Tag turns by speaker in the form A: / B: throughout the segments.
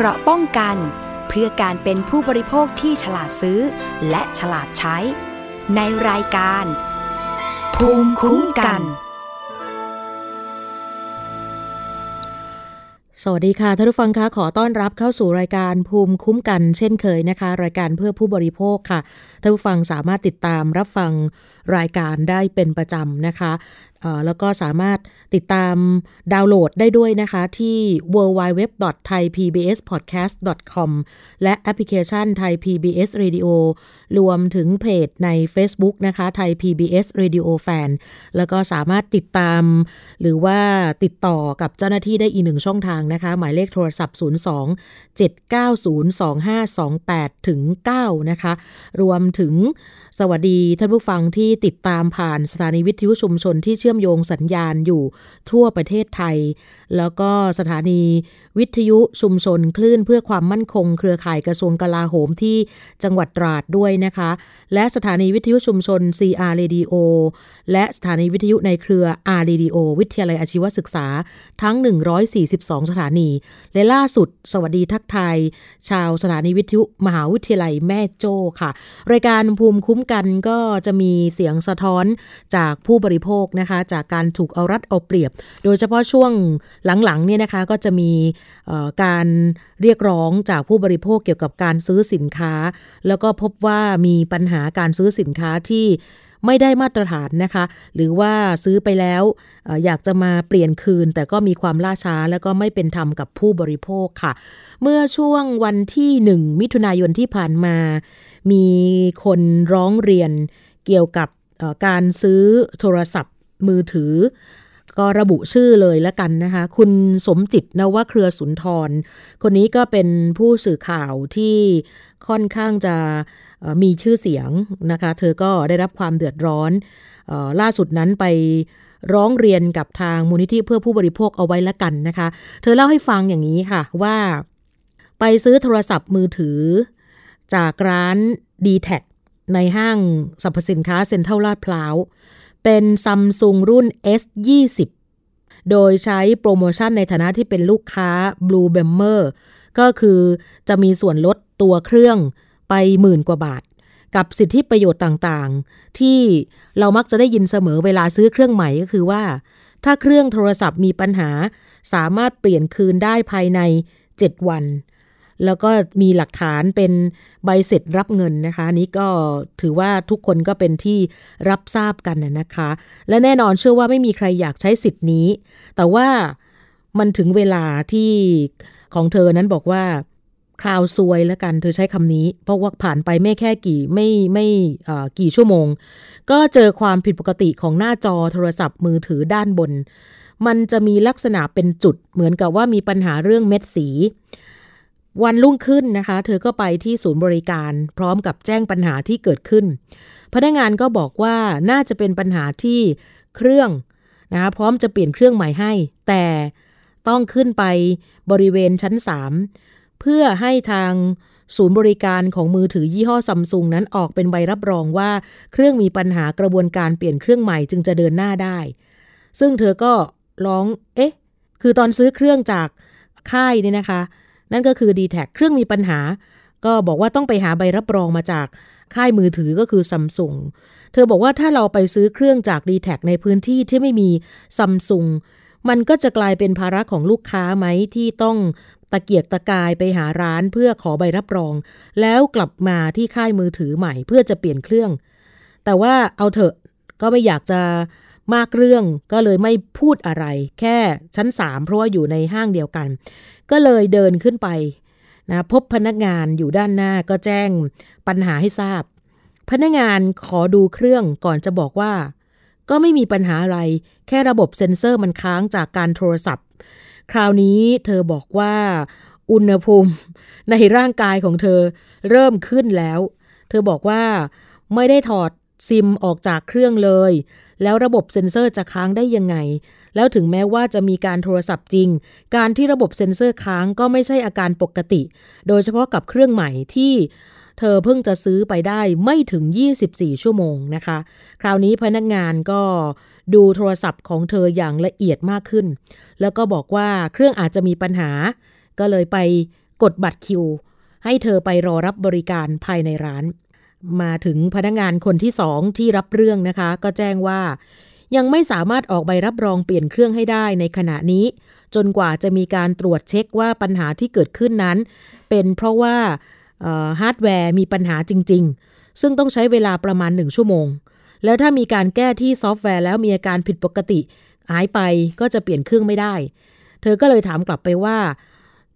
A: เกราะป้องกัน เพื่อการเป็นผู้บริโภคที่ฉลาดซื้อ และฉลาดใช้ ในรายการ ภูมิคุ้มกัน
B: สวัสดีค่ะท่านผู้ฟังคะขอต้อนรับเข้าสู่รายการภูมิคุ้มกัน เช่นเคยนะคะ รายการเพื่อผู้บริโภคค่ะท่านผู้ฟังสามารถติดตามรับฟัง รายการได้เป็นประจำนะคะแล้วก็สามารถติดตามดาวน์โหลดได้ด้วยนะคะที่ www.thaipbspodcast.com และแอปพลิเคชัน Thai PBS Radio รวมถึงเพจใน Facebook นะคะ Thai PBS Radio Fan แล้วก็สามารถติดตาม หรือว่าติดต่อกับเจ้าหน้าที่ได้อีกหนึ่งช่องทางนะคะ หมายเลขโทรศัพท์ 02 790 2528ถึง9นะคะ รวมถึงสวัสดีท่านผู้ฟังที่ติดตามผ่านสถานีวิทยุชุมชนที่เชื่อมโยงสัญญาณอยู่ทั่วประเทศไทย แล้วก็สถานีวิทยุชุมชนคลื่นเพื่อความมั่นคง เครือข่ายกระทรวงกลาโหมที่จังหวัดตราดด้วยนะคะ และสถานีวิทยุชุมชน CR Radio และสถานีวิทยุในเครือ R Radio วิทยาลัยอาชีวศึกษาทั้ง 142 สถานี และล่าสุด สวัสดีทักไทย ชาวสถานีวิทยุมหาวิทยาลัยแม่โจ้ค่ะ รายการภูมิคุ้มกันก็จะมีเสียงสะท้อนจากผู้บริโภคนะคะ จากการถูกเอารัดเอาเปรียบ โดยเฉพาะช่วงหลังๆเนี่ยนะคะก็จะมีการเรียกร้องจากผู้บริโภคเกี่ยวกับการซื้อสินค้า แล้วก็พบว่ามีปัญหาการซื้อสินค้าที่ไม่ได้มาตรฐานนะคะ หรือว่าซื้อไปแล้วอยากจะมาเปลี่ยนคืน แต่ก็มีความล่าช้าแล้วก็ไม่เป็นธรรมกับผู้บริโภคค่ะ เมื่อช่วงวันที่หนึ่งมิถุนายนที่ผ่านมา มีคนร้องเรียน เกี่ยวกับการซื้อโทรศัพท์มือถือ ก็ระบุชื่อเลยแล้วกันนะคะ คุณสมจิตนวเครือสุนทร คนนี้ก็เป็นผู้สื่อข่าวที่ค่อนข้างจะมีชื่อเสียงนะคะ เธอก็ได้รับความเดือดร้อน ล่าสุดนั้นไปร้องเรียนกับทางมูลนิธิเพื่อผู้บริโภคเอาไว้ละกันนะคะ เธอเล่าให้ฟังอย่างนี้ค่ะว่า ไปซื้อโทรศัพท์มือถือ จากร้าน d t แท ในห้างสรรพสินค้าเซ็นทรัลลาดพร้าว เป็นซัมซุงรุ่น S20 โดยใช้โปรโมชั่นในฐานะที่เป็นลูกค้า Blue b e m m e r ก็คือจะมีส่วนลดตัวเครื่องไปหมื่นกว่าบาท กับสิทธิประโยชน์ต่างๆ ที่เรามักจะได้ยินเสมอเวลาซื้อเครื่องใหม่ก็คือว่า ถ้าเครื่องโทรศัพท์มีปัญหาสามารถเปลี่ยนคืนได้ภายใน 7 วัน แล้วก็มีหลักฐานเป็นใบเสร็จรับเงินนะคะนี้ก็ถือว่าทุกคนก็เป็นที่รับทราบกันนะคะ และแน่นอนเชื่อว่าไม่มีใครอยากใช้สิทธิ์นี้ แต่ว่ามันถึงเวลาที่ของเธอนั้นบอกว่าคราวซวยแล้วกันเธอใช้คำนี้ เพราะว่าผ่านไปไม่แค่กี่ไม่ไม่กี่ชั่วโมง ก็เจอความผิดปกติของหน้าจอโทรศัพท์มือถือด้านบน มันจะมีลักษณะเป็นจุดเหมือนกับว่ามีปัญหาเรื่องเม็ดสี วันรุ่งขึ้นนะคะ เธอก็ไปที่ศูนย์บริการ พร้อมกับแจ้งปัญหาที่เกิดขึ้น พนักงานก็บอกว่าน่าจะเป็นปัญหาที่เครื่องนะพร้อมจะเปลี่ยนเครื่องใหม่ให้ แต่ต้องขึ้นไปบริเวณชั้น 3 เพื่อให้ทางศูนย์บริการของมือถือยี่ห้อซัมซุงนั้นออกเป็นใบรับรองว่าเครื่องมีปัญหากระบวนการเปลี่ยนเครื่องใหม่จึงจะเดินหน้าได้ ซึ่งเธอก็ร้อง เอ๊ะ คือตอนซื้อเครื่องจากค่ายเนี่ยนะคะ นั่นก็คือ d t แทเครื่องมีปัญหา ก็บอกว่าต้องไปหาใบรับรองมาจากค่ายมือถือก็คือซัมซุงเธอบอกว่าถ้าเราไปซื้อเครื่องจาก d t แทในพื้นที่ที่ไม่มีซัมซุงมันก็จะกลายเป็นภาระของลูกค้าไหมที่ต้องตะเกียกตะกายไปหาร้านเพื่อขอใบรับรอง แล้วกลับมาที่ค่ายมือถือใหม่เพื่อจะเปลี่ยนเครื่อง แต่ว่าเอาเถอะก็ไม่อยากจะมากเรื่องก็เลยไม่พูดอะไร แค่ชั้นสามเพราะว่าอยู่ในห้างเดียวกัน ก็เลยเดินขึ้นไปนะพบพนักงานอยู่ด้านหน้าก็แจ้งปัญหาให้ทราบ พนักงานขอดูเครื่องก่อนจะบอกว่า ก็ไม่มีปัญหาอะไรแค่ระบบเซ็นเซอร์มันค้างจากการโทรศัพท์ คราวนี้เธอบอกว่า อุณหภูมิในร่างกายของเธอเริ่มขึ้นแล้ว เธอบอกว่าไม่ได้ถอดซิมออกจากเครื่องเลย แล้วระบบเซ็นเซอร์จะค้างได้ยังไง แล้วถึงแม้ว่าจะมีการโทรศัพท์จริง การที่ระบบเซ็นเซอร์ค้างก็ไม่ใช่อาการปกติ โดยเฉพาะกับเครื่องใหม่ที่เธอเพิ่งจะซื้อไปได้ไม่ถึง 24 ชั่วโมงนะคะ คราวนี้พนักงานก็ดูโทรศัพท์ของเธออย่างละเอียดมากขึ้น แล้วก็บอกว่าเครื่องอาจจะมีปัญหา ก็เลยไปกดบัตรคิว ให้เธอไปรอรับบริการภายในร้าน มาถึงพนักงานคนที่สองที่รับเรื่องนะคะ ก็แจ้งว่า ยังไม่สามารถออกใบรับรองเปลี่ยนเครื่องให้ได้ในขณะนี้ จนกว่าจะมีการตรวจเช็คว่าปัญหาที่เกิดขึ้นนั้น เป็นเพราะว่าฮาร์ดแวร์มีปัญหาจริง ๆ ซึ่งต้องใช้เวลาประมาณหนึ่งชั่วโมง แล้วถ้ามีการแก้ที่ซอฟต์แวร์แล้วมีอาการผิดปกติหายไปก็จะเปลี่ยนเครื่องไม่ได้ เธอก็เลยถามกลับไปว่า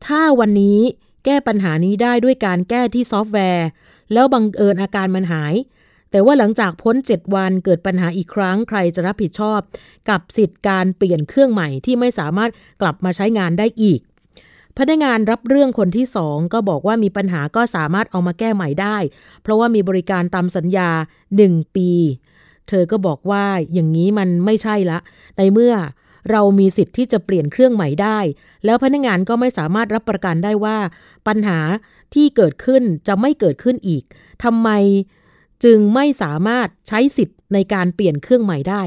B: ถ้าวันนี้แก้ปัญหานี้ได้ด้วยการแก้ที่ซอฟต์แวร์ แล้วบังเอิญอาการมันหาย แต่ว่าหลังจากพ้น 7 วันเกิดปัญหาอีกครั้งใครจะรับผิดชอบ กับสิทธิ์การเปลี่ยนเครื่องใหม่ที่ไม่สามารถกลับมาใช้งานได้อีก พนักงานรับเรื่องคนที่สองก็บอกว่ามีปัญหาก็สามารถเอามาแก้ใหม่ได้ เพราะว่ามีบริการตามสัญญา 1 ปี เธอก็บอกว่าอย่างนี้มันไม่ใช่ละ ในเมื่อเรามีสิทธิ์ที่จะเปลี่ยนเครื่องใหม่ได้ แล้วพนักงานก็ไม่สามารถรับประกันได้ว่า ปัญหาที่เกิดขึ้นจะไม่เกิดขึ้นอีกทำไม จึงไม่สามารถใช้สิทธิ์ในการเปลี่ยนเครื่องใหม่ได้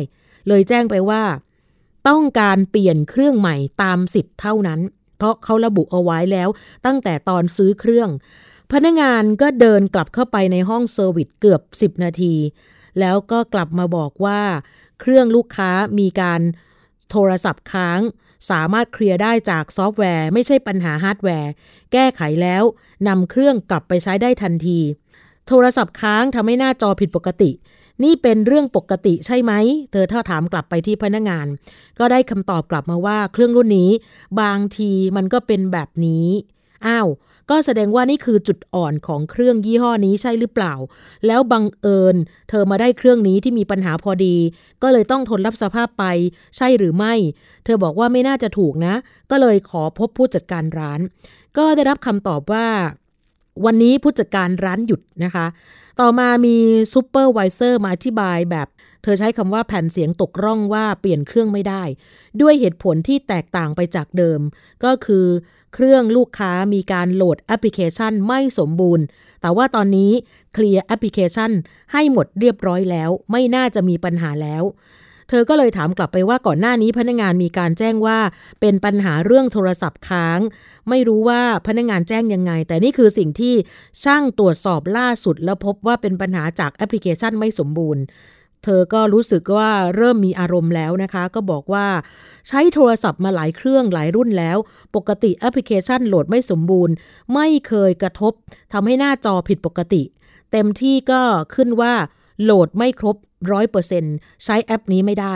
B: เลยแจ้งไปว่า ต้องการเปลี่ยนเครื่องใหม่ตามสิทธิ์เท่านั้น เพราะเขาระบุเอาไว้แล้วตั้งแต่ตอนซื้อเครื่อง พนักงานก็เดินกลับเข้าไปในห้อง service เกือบ 10 นาที แล้วก็กลับมาบอกว่า เครื่องลูกค้ามีการโทรศัพท์ค้างสามารถเคลียร์ได้จากซอฟต์แวร์ ไม่ใช่ปัญหาฮาร์ดแวร์ แก้ไขแล้วนำเครื่องกลับไปใช้ได้ทันที โทรศัพท์ค้างทำให้หน้าจอผิดปกติ นี่เป็นเรื่องปกติใช่ไหม เธอก็ถามกลับไปที่พนักงาน ก็ได้คำตอบกลับมาว่าเครื่องรุ่นนี้ บางทีมันก็เป็นแบบนี้ อ้าว ก็แสดงว่านี่คือจุดอ่อนของเครื่องยี่ห้อนี้ใช่หรือเปล่า แล้วบังเอิญ เธอมาได้เครื่องนี้ที่มีปัญหาพอดี ก็เลยต้องทนรับสภาพไป ใช่หรือไม่ เธอบอกว่าไม่น่าจะถูกนะ ก็เลยขอพบผู้จัดการร้าน ก็ได้รับคำตอบว่า วันนี้ผู้จัดการร้านหยุดนะคะ ต่อมามี supervisor มาอธิบายแบบ เธอใช้คำว่าแผ่นเสียงตกร่องว่าเปลี่ยนเครื่องไม่ได้ ด้วยเหตุผลที่แตกต่างไปจากเดิม ก็คือเครื่องลูกค้ามีการโหลดแอปพลิเคชันไม่สมบูรณ์ แต่ว่าตอนนี้เคลียร์แอปพลิเคชันให้หมดเรียบร้อยแล้ว ไม่น่าจะมีปัญหาแล้ว เธอก็เลยถามกลับไปว่าก่อนหน้านี้พนักงานมีการแจ้งว่าเป็นปัญหาเรื่องโทรศัพท์ค้าง ไม่รู้ว่าพนักงานแจ้งยังไง แต่นี่คือสิ่งที่ช่างตรวจสอบล่าสุด แล้วพบว่าเป็นปัญหาจากแอปพลิเคชันไม่สมบูรณ์ เธอก็รู้สึกว่าเริ่มมีอารมณ์แล้วนะคะ ก็บอกว่าใช้โทรศัพท์มาหลายเครื่องหลายรุ่นแล้ว ปกติแอปพลิเคชันโหลดไม่สมบูรณ์ ไม่เคยกระทบทำให้หน้าจอผิดปกติ เต็มที่ก็ขึ้นว่า โหลดไม่ครบร้อยเปอร์เซ็นต์ใช้แอปนี้ไม่ได้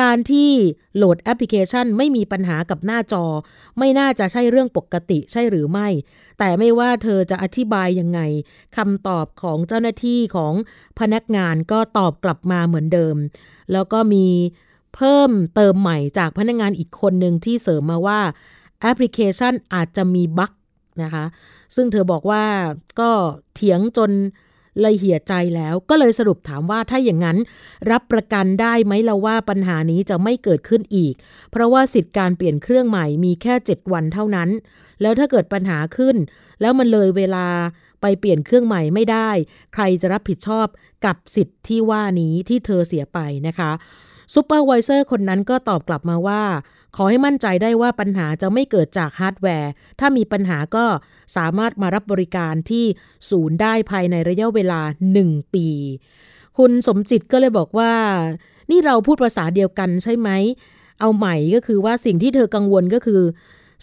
B: การที่โหลดแอปพลิเคชันไม่มีปัญหากับหน้าจอ ไม่น่าจะใช่เรื่องปกติใช่หรือไม่ แต่ไม่ว่าเธอจะอธิบายยังไงคำตอบของเจ้าหน้าที่ของพนักงานก็ตอบกลับมาเหมือนเดิม แล้วก็มีเพิ่มเติมใหม่จากพนักงานอีกคนหนึ่งที่เสริมมาว่าแอปพลิเคชันอาจจะมีบั๊กนะคะ ซึ่งเธอบอกว่าก็เถียงจน เลยเหี่ยใจแล้วก็เลยสรุปถามว่าถ้าอย่างนั้น รับประกันได้ไหมเราว่าปัญหานี้จะไม่เกิดขึ้นอีก เพราะว่าสิทธิ์การเปลี่ยนเครื่องใหม่มีแค่ 7 วันเท่านั้น แล้วถ้าเกิดปัญหาขึ้น แล้วมันเลยเวลาไปเปลี่ยนเครื่องใหม่ไม่ได้ ใครจะรับผิดชอบกับสิทธิ์ที่ว่านี้ที่เธอเสียไปนะคะ supervisor คนนั้นก็ตอบกลับมาว่า ขอให้มั่นใจได้ว่าปัญหาจะไม่เกิดจากฮาร์ดแวร์ ถ้ามีปัญหาก็สามารถมารับบริการที่ศูนย์ได้ภายในระยะเวลา 1 ปี คุณสมจิตก็เลยบอกว่า นี่เราพูดภาษาเดียวกันใช่ไหม เอาใหม่ก็คือว่าสิ่งที่เธอกังวลก็คือ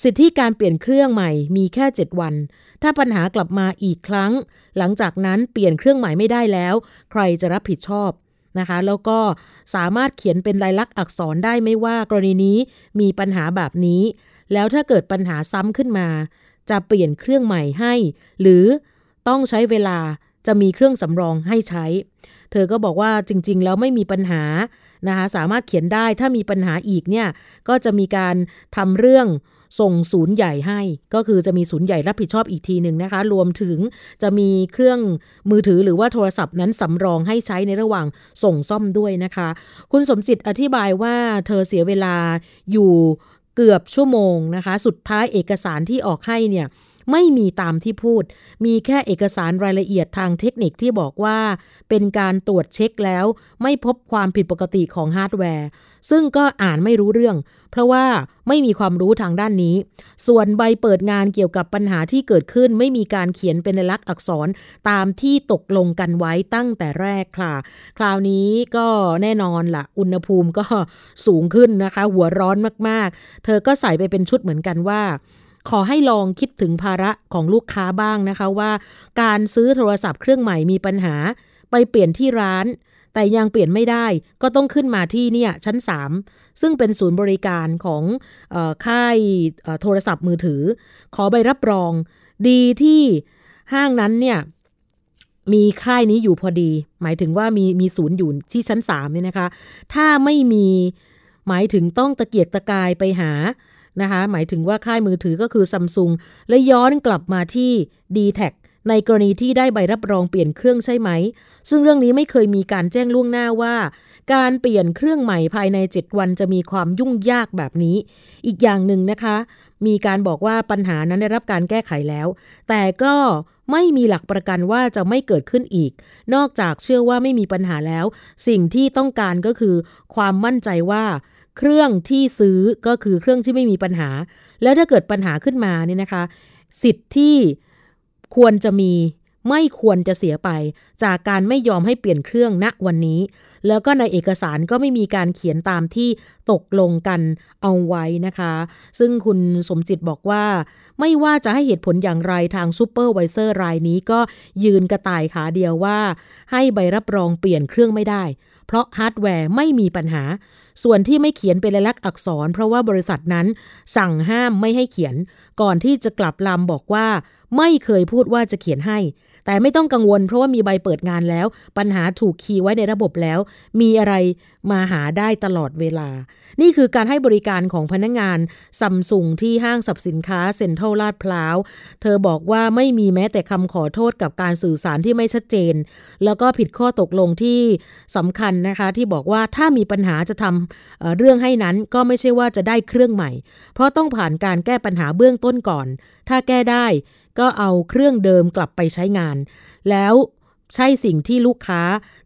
B: สิทธิการเปลี่ยนเครื่องใหม่มีแค่ 7 วัน ถ้าปัญหากลับมาอีกครั้ง หลังจากนั้นเปลี่ยนเครื่องใหม่ไม่ได้แล้ว ใครจะรับผิดชอบ นะคะแล้วก็สามารถเขียนเป็นลายลักษณ์อักษรได้ไม่ว่ากรณีนี้มีปัญหาแบบนี้ แล้วถ้าเกิดปัญหาซ้ำขึ้นมา จะเปลี่ยนเครื่องใหม่ให้ หรือต้องใช้เวลาจะมีเครื่องสำรองให้ใช้ เธอก็บอกว่าจริง ๆ แล้วไม่มีปัญหานะคะสามารถเขียนได้ถ้ามีปัญหาอีกเนี่ยก็จะมีการทำเรื่อง ส่งศูนย์ใหญ่ให้ ก็คือจะมีศูนย์ใหญ่รับผิดชอบอีกทีหนึ่งนะคะ รวมถึงจะมีเครื่องมือถือหรือว่าโทรศัพท์นั้นสำรองให้ใช้ในระหว่างส่งซ่อมด้วยนะคะ คุณสมจิตอธิบายว่าเธอเสียเวลาอยู่เกือบชั่วโมงนะคะ สุดท้ายเอกสารที่ออกให้เนี่ย ไม่มีตามที่พูด มีแค่เอกสารรายละเอียดทางเทคนิคที่บอกว่า เป็นการตรวจเช็คแล้ว ไม่พบความผิดปกติของฮาร์ดแวร์ ซึ่งก็อ่านไม่รู้เรื่อง เพราะว่าไม่มีความรู้ทางด้านนี้ ส่วนใบเปิดงานเกี่ยวกับปัญหาที่เกิดขึ้น ไม่มีการเขียนเป็นลายลักษณ์อักษรตามที่ตกลงกันไว้ตั้งแต่แรกค่ะ คราวนี้ก็แน่นอนล่ะ อุณหภูมิก็สูงขึ้นนะคะ หัวร้อนมากๆ เธอก็ใส่ไปเป็นชุดเหมือนกันว่า ขอให้ลองคิดถึงภาระของลูกค้าบ้างนะคะว่า การซื้อโทรศัพท์เครื่องใหม่มีปัญหา ไปเปลี่ยนที่ร้าน แต่ยังเปลี่ยนไม่ได้ก็ต้องขึ้นมาที่เนี่ยชั้น 3 ซึ่งเป็นศูนย์บริการของออค่ายโทรศัพท์มือถือ ขอใบรับรอง ดีที่ห้างนั้นเนี่ยมีค่ายนี้อยู่พอดี หมายถึงว่ามีมีศูนย์อยู่ที่ชั้น3เนี่ยนะคะ ถ้าไม่มีหมายถึงต้องตะเกียกตะกายไปหา นะคะหมายถึงว่าค่ายมือถือก็คือซัมซุงและย้อนกลับมาที่ d t แทในกรณีที่ได้ใบรับรองเปลี่ยนเครื่องใช่ไหม ซึ่งเรื่องนี้ไม่เคยมีการแจ้งล่วงหน้าว่า การเปลี่ยนเครื่องใหม่ภายใน 7 วันจะมีความยุ่งยากแบบนี้ อีกอย่างหนึ่งนะคะ มีการบอกว่าปัญหานั้นได้รับการแก้ไขแล้ว แต่ก็ไม่มีหลักประกันว่าจะไม่เกิดขึ้นอีก นอกจากเชื่อว่าไม่มีปัญหาแล้ว สิ่งที่ต้องการก็คือ ความมั่นใจว่า เครื่องที่ซื้อก็คือเครื่องที่ไม่มีปัญหา แล้วถ้าเกิดปัญหาขึ้นมาเนี่ยนะคะ สิทธิ์ที่ควรจะมีไม่ควรจะเสียไป จากการไม่ยอมให้เปลี่ยนเครื่องณวันนี้ แล้วก็ในเอกสารก็ไม่มีการเขียนตามที่ตกลงกันเอาไว้นะคะ ซึ่งคุณสมจิตบอกว่า ไม่ว่าจะให้เหตุผลอย่างไรทาง supervisor รายนี้ก็ยืนกระต่ายขาเดียวว่า ให้ใบรับรองเปลี่ยนเครื่องไม่ได้ เพราะฮาร์ดแวร์ไม่มีปัญหา ส่วนที่ไม่เขียนเป็นลายลักษณ์อักษร เพราะว่าบริษัทนั้นสั่งห้ามไม่ให้เขียน ก่อนที่จะกลับลำบอกว่า ไม่เคยพูดว่าจะเขียนให้ แต่ไม่ต้องกังวลเพราะว่ามีใบเปิดงานแล้ว ปัญหาถูก key ไว้ในระบบแล้ว มีอะไรมาหาได้ตลอดเวลา นี่คือการให้บริการของพนักงานซัมซุงที่ห้างสรรพสินค้าเซ็นทรัลลาดพร้าว เธอบอกว่าไม่มีแม้แต่คำขอโทษกับการสื่อสารที่ไม่ชัดเจน แล้วก็ผิดข้อตกลงที่สำคัญนะคะที่บอกว่าถ้ามีปัญหาจะทำเเรื่องให้นั้นก็ไม่ใช่ว่าจะได้เครื่องใหม่ เพราะต้องผ่านการแก้ปัญหาเบื้องต้นก่อน ถ้าแก้ได้ ก็เอาเครื่องเดิมกลับไปใช้งาน แล้วใช่สิ่งที่ลูกค้า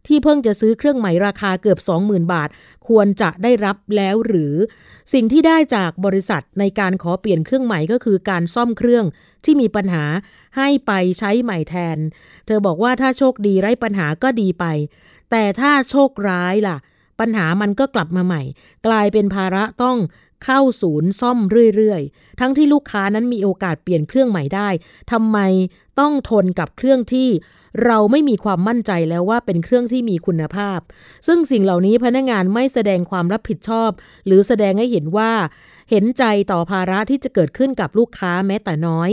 B: ที่เพิ่งจะซื้อเครื่องใหม่ราคาเกือบ 20,000 บาท ควรจะได้รับแล้วหรือ สิ่งที่ได้จากบริษัทในการขอเปลี่ยนเครื่องใหม่ก็คือการซ่อมเครื่องที่มีปัญหาให้ไปใช้ใหม่แทน เธอบอกว่าถ้าโชคดีไร้ปัญหาก็ดีไป แต่ถ้าโชคร้ายล่ะ ปัญหามันก็กลับมาใหม่ กลายเป็นภาระต้องเข้าศูนย์ซ่อมเรื่อยๆ ทั้งที่ลูกค้านั้นมีโอกาสเปลี่ยนเครื่องใหม่ได้ทำไมต้องทนกับเครื่องที่เราไม่มีความมั่นใจแล้วว่าเป็นเครื่องที่มีคุณภาพ ซึ่งสิ่งเหล่านี้พนักงานไม่แสดงความรับผิดชอบ หรือแสดงให้เห็นว่า เห็นใจต่อภาระที่จะเกิดขึ้นกับลูกค้าแม้แต่น้อย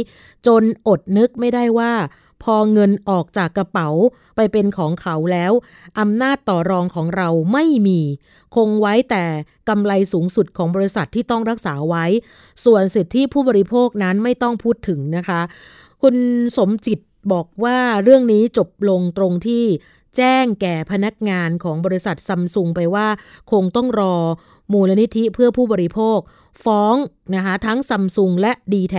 B: จนอดนึกไม่ได้ว่า พอเงินออกจากกระเป๋าไปเป็นของเขาแล้วอำนาจต่อรองของเราไม่มี คงไว้แต่กำไรสูงสุดของบริษัทที่ต้องรักษาไว้ ส่วนสิทธิผู้บริโภคนั้นไม่ต้องพูดถึงนะคะ คุณสมจิตบอกว่าเรื่องนี้จบลงตรงที่แจ้งแก่พนักงานของบริษัทซัมซุงไปว่า คงต้องรอมูลนิธิเพื่อผู้บริโภค ฟ้องนะคะทั้งซัมซุงและ d t แท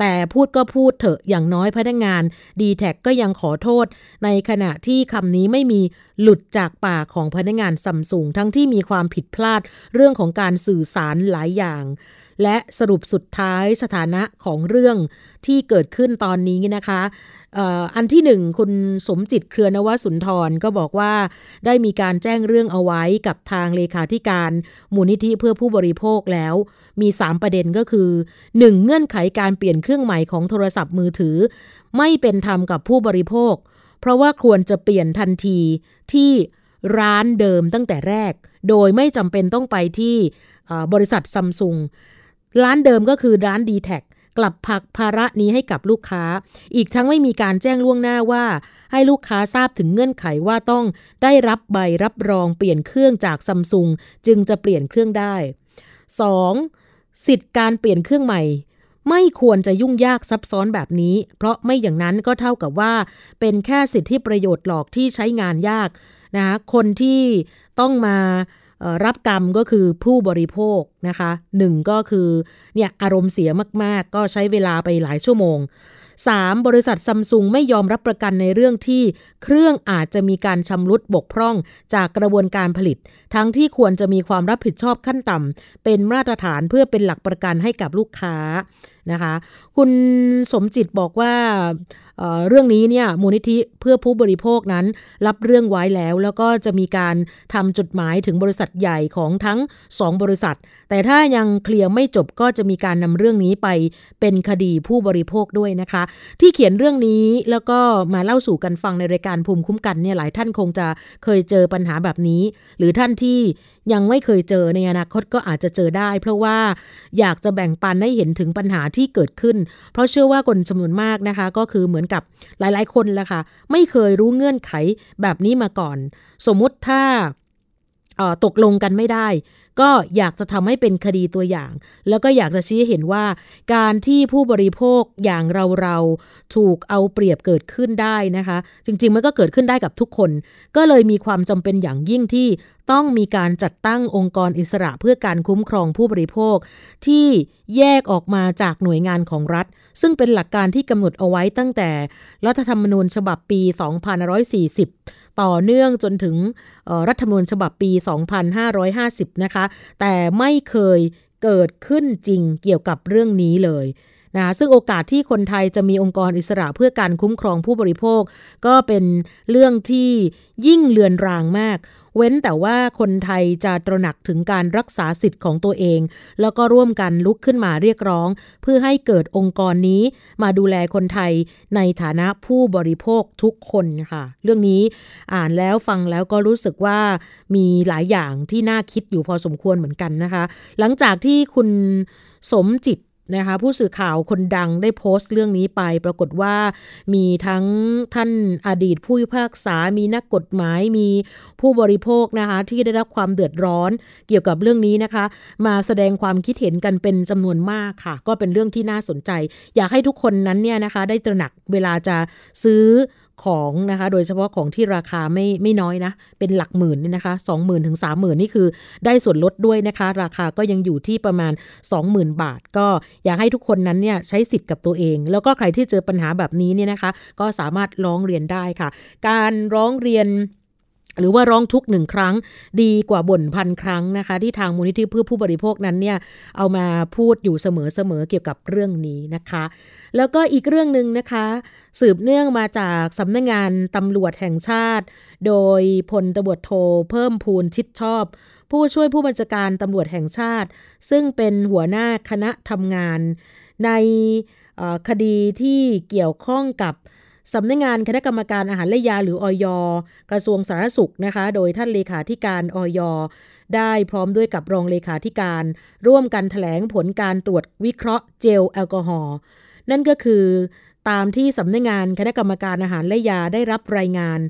B: แต่พูดก็พูดเถอะอย่างน้อยพนักงาน d t แทก็ยังขอโทษ ในขณะที่คำนี้ไม่มีหลุดจากปากของพนักงานซัมซุงทั้งที่มีความผิดพลาดเรื่องของการสื่อสารหลายอย่าง และสรุปสุดท้ายสถานะของเรื่องที่เกิดขึ้นตอนนี้นะคะ อันที่หนึ่งคุณสมจิตเครือนวสุนทรก็บอกว่าได้มีการแจ้งเรื่องเอาไว้กับทางเลขาธิการมูลนิธิเพื่อผู้บริโภคแล้ว มี 3 ประเด็นก็คือ 1. เงื่อนไขการเปลี่ยนเครื่องใหม่ของโทรศัพท์มือถือ ไม่เป็นธรรมกับผู้บริโภค เพราะว่าควรจะเปลี่ยนทันทีที่ร้านเดิมตั้งแต่แรก โดยไม่จำเป็นต้องไปที่บริษัทซัมซุงร้านเดิมก็คือร้าน d t แท กลับผักภาระนี้ให้กับลูกค้า อีกทั้งไม่มีการแจ้งล่วงหน้าว่า ให้ลูกค้าทราบถึงเงื่อนไขว่าต้องได้รับใบรับรองเปลี่ยนเครื่องจากซัมซุงจึงจะเปลี่ยนเครื่องได้ 2. สิทธิ์การเปลี่ยนเครื่องใหม่ ไม่ควรจะยุ่งยากซับซ้อนแบบนี้ เพราะไม่อย่างนั้นก็เท่ากับว่า เป็นแค่สิทธิประโยชน์หลอกที่ใช้งานยากนะคะคนที่ต้องมา รับกรรมก็คือผู้บริโภคนะคะหนึ่งก็คือเนี่ยอารมณ์เสียมากๆ ก็ใช้เวลาไปหลายชั่วโมง 3. บริษัทซัมซุงไม่ยอมรับประกันในเรื่องที่ เครื่องอาจจะมีการชำรุดบกพร่องจากกระบวนการผลิต ทั้งที่ควรจะมีความรับผิดชอบขั้นต่ำเป็นมาตรฐานเพื่อเป็นหลักประกันให้กับลูกค้านะคะ คุณสมจิตบอกว่า เเรื่องนี้เนี่ยมูลนิธิเพื่อผู้บริโภคนั้นรับเรื่องไว้แล้ว แล้วก็จะมีการทำจดหมายถึงบริษัทใหญ่ของทั้ง 2 บริษัท แต่ถ้ายังเคลียร์ไม่จบก็จะมีการนำเรื่องนี้ไปเป็นคดีผู้บริโภคด้วยนะคะ ที่เขียนเรื่องนี้แล้วก็มาเล่าสู่กันฟังในรายการภูมิคุ้มกันเนี่ยหลายท่านคงจะเคยเจอปัญหาแบบนี้ หรือท่านที่ยังไม่เคยเจอในอนาคตก็อาจจะเจอได้ เพราะว่าอยากจะแบ่งปันให้เห็นถึงปัญหาที่เกิดขึ้น เพราะเชื่อว่าคนจำนวนมากนะคะ ก็คือเหมือนกับหลายๆ คนแหละค่ะ ไม่เคยรู้เงื่อนไขแบบนี้มาก่อน สมมุติถ้าตกลงกันไม่ได้ ก็อยากจะทำให้เป็นคดีตัวอย่าง แล้วก็อยากจะชี้เห็นว่าการที่ผู้บริโภคอย่างเราเราถูกเอาเปรียบเกิดขึ้นได้นะคะ จริง ๆ มันก็เกิดขึ้นได้กับทุกคน ก็เลยมีความจำเป็นอย่างยิ่งที่ต้องมีการจัดตั้งองค์กรอิสระเพื่อการคุ้มครองผู้บริโภค ที่แยกออกมาจากหน่วยงานของรัฐ ซึ่งเป็นหลักการที่กำหนดเอาไว้ตั้งแต่รัฐธรรมนูญฉบับปี 2540 ต่อเนื่องจนถึงรัฐธรรมนูญฉบับปี 2550 นะคะ แต่ไม่เคยเกิดขึ้นจริงเกี่ยวกับเรื่องนี้เลย นะซึ่งโอกาสที่คนไทยจะมีองค์กรอิสระเพื่อการคุ้มครองผู้บริโภค ก็เป็นเรื่องที่ยิ่งเลือนรางมาก เว้นแต่ว่าคนไทยจะตระหนักถึงการรักษาสิทธิ์ของตัวเอง แล้วก็ร่วมกันลุกขึ้นมาเรียกร้อง เพื่อให้เกิดองค์กรนี้ มาดูแลคนไทยในฐานะผู้บริโภคทุกคนค่ะ เรื่องนี้อ่านแล้วฟังแล้วก็รู้สึกว่ามีหลายอย่างที่น่าคิดอยู่พอสมควรเหมือนกันนะคะ หลังจากที่คุณสมจิต นะคะผู้สื่อข่าวคนดังได้โพสต์เรื่องนี้ไป ปรากฏว่ามีทั้งท่านอดีตผู้พิพากษา มีนักกฎหมาย มีผู้บริโภคนะคะที่ได้รับความเดือดร้อนเกี่ยวกับเรื่องนี้นะคะ มาแสดงความคิดเห็นกันเป็นจำนวนมากค่ะ ก็เป็นเรื่องที่น่าสนใจ อยากให้ทุกคนนั้นเนี่ยนะคะได้ตระหนักเวลาจะซื้อ ของนะคะ โดยเฉพาะของที่ราคาไม่ไม่น้อยนะ เป็นหลักหมื่นนี่นะคะสองหมื่นถึงสามหมื่นนี่คือได้ส่วนลดด้วยนะคะ ราคาก็ยังอยู่ที่ประมาณ 20,000 บาท ก็อยากให้ทุกคนนั้นเนี่ยใช้สิทธิ์กับตัวเอง แล้วก็ใครที่เจอปัญหาแบบนี้เนี่ยนะคะ ก็สามารถร้องเรียนได้ค่ะ การร้องเรียนหรือว่าร้องทุกหนึ่งครั้งดีกว่าบ่นพันครั้งนะคะ ที่ทางมูลนิธิเพื่อผู้บริโภคนั้นเนี่ยเอามาพูดอยู่เสมอๆเกี่ยวกับเรื่องนี้นะคะ แล้วก็อีกเรื่องหนึ่งนะคะ สืบเนื่องมาจากสำนักงงานตำรวจแห่งชาติ โดยพลตบวจโทเพิ่มพูนชิดชอบ ผู้ช่วยผู้บัญชาการตำรวจแห่งชาติ ซึ่งเป็นหัวหน้าคณะทำงาน ในคดีที่เกี่ยวข้องกับสำนักงงานคณะกรรมการอาหารและยาหรืออยกระทรวงสาธารณสุขนะคะ โดยท่านเลขาธิการอยได้พร้อมด้วยกับรองเลขาธิการ ร่วมกันถแถลงผลการตรวจวิเคราะห์เจลแอลกอฮอล์ นั่นก็คือตามที่สำนักงงานคณะกรรมการอาหารและยาได้รับรายงาน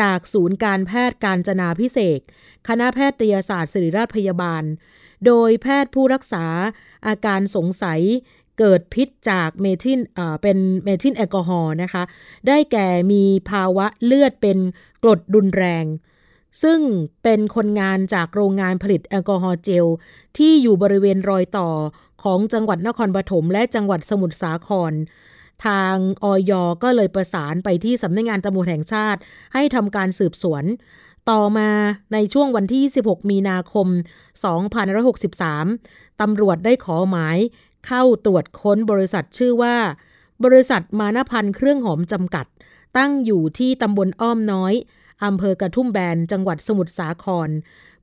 B: จากศูนย์การแพทย์กาญจนาภิเษกคณะแพทยศาสตร์ศิริราชพยาบาล โดยแพทย์ผู้รักษาอาการสงสัยเกิดพิษจากเมทิลเป็นเมทิลแอลกอฮอล์นะคะ ได้แก่มีภาวะเลือดเป็นกรดรุนแรง ซึ่งเป็นคนงานจากโรงงานผลิตแอลกอฮอล์เจล ที่อยู่บริเวณรอยต่อ ของจังหวัดนครปฐมและจังหวัดสมุทรสาคร ทางออยก็เลยประสานไปที่สำนักงงานตำรวจแห่งชาติ ให้ทำการสืบสวน ต่อมาในช่วงวันที่ 16 มีนาคม 2563 ตำรวจได้ขอหมายเข้าตรวจค้นบริษัทชื่อว่า บริษัทมานพันธ์เครื่องหอมจำกัด ตั้งอยู่ที่ตำบลอ้อมน้อยอำเภอกระทุ่มแบนจังหวัดสมุทรสาคร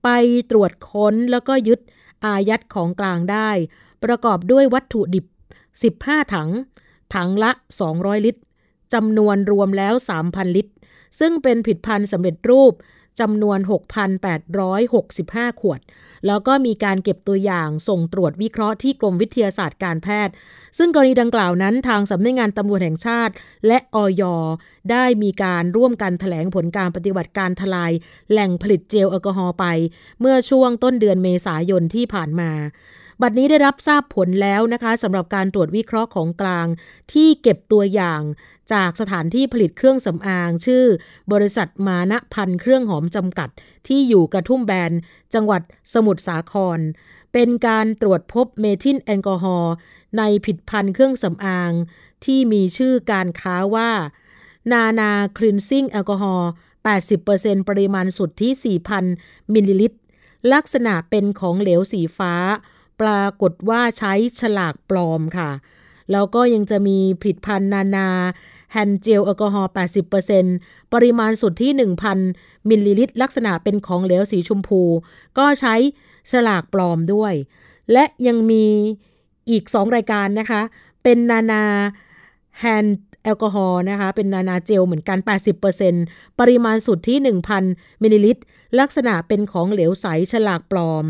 B: ไปตรวจค้นแล้วก็ยึดอายัดของกลางได้ ประกอบด้วยวัตถุดิบ 15 ถัง ถังละ 200 ลิตรจำนวนรวมแล้ว 3,000 ลิตร ซึ่งเป็นผิดพันธ์สำเร็จรูปจำนวน 6,865 ขวด แล้วก็มีการเก็บตัวอย่างส่งตรวจวิเคราะห์ที่กรมวิทยาศาสตร์การแพทย์ ซึ่งกรณีดังกล่าวนั้นทางสำนักงงานตำรวจแห่งชาติ และอย ได้มีการร่วมกันถแถลงผลการปฏิบัติการทลาย แหล่งผลิตเจลแอลกอฮอล์ไป เมื่อช่วงต้นเดือนเมษายนที่ผ่านมา บัดนี้ได้รับทราบผลแล้วนะคะสำหรับการตรวจวิเคราะห์ของกลาง ที่เก็บตัวอย่างจากสถานที่ผลิตเครื่องสำอาง ชื่อ บริษัทมานะพันเครื่องหอมจำกัด ที่อยู่กระทุ่มแบน จังหวัดสมุทรสาคร เป็นการตรวจพบเมทิลแอลกอฮอล์ในผิดพันธ์เครื่องสำอาง ที่มีชื่อการค้าว่า นานาcleansing แอลกอฮอล์80%ปริมาณสุทธิ 4,000 มิลลิลิตร ลักษณะเป็นของเหลวสีฟ้า ปรากฏว่าใช้ฉลากปลอมค่ะ แล้วก็ยังจะมีผลิตภัณฑ์นานา hand เจลแอลกอฮอล์ 80%ปริมาณสุทธิ 1,000 มิลลิลิตร ลักษณะเป็นของเหลวสีชมพู ก็ใช้ฉลากปลอมด้วย และยังมีอีก 2 รายการนะคะ เป็นนานา hand แอลกอฮอล์นะคะ เป็นนานาเจลเหมือนกัน 80%ปริมาณสุทธิ 1,000 มิลลิลิตร ลักษณะเป็นของเหลวใสฉลากปลอม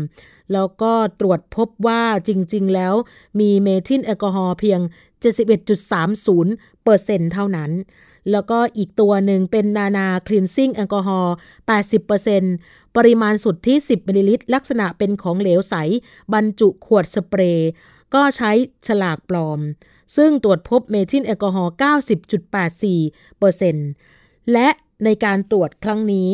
B: แล้วก็ตรวจพบว่าจริง ๆ แล้วมีเมทิลแอลกอฮอล์เพียง 71.30%เซ็นเท่านั้น แล้วก็อีกตัวหนึ่งเป็นนานา cleansing แอลกอฮอล์80%ปริมาณสุทธิ 10มิลลิลิตร ลักษณะเป็นของเหลวใส บรรจุขวดสเปรย์ก็ใช้ฉลากปลอม ซึ่งตรวจพบเมทิลแอลกอฮอล์90.84%และในการตรวจครั้งนี้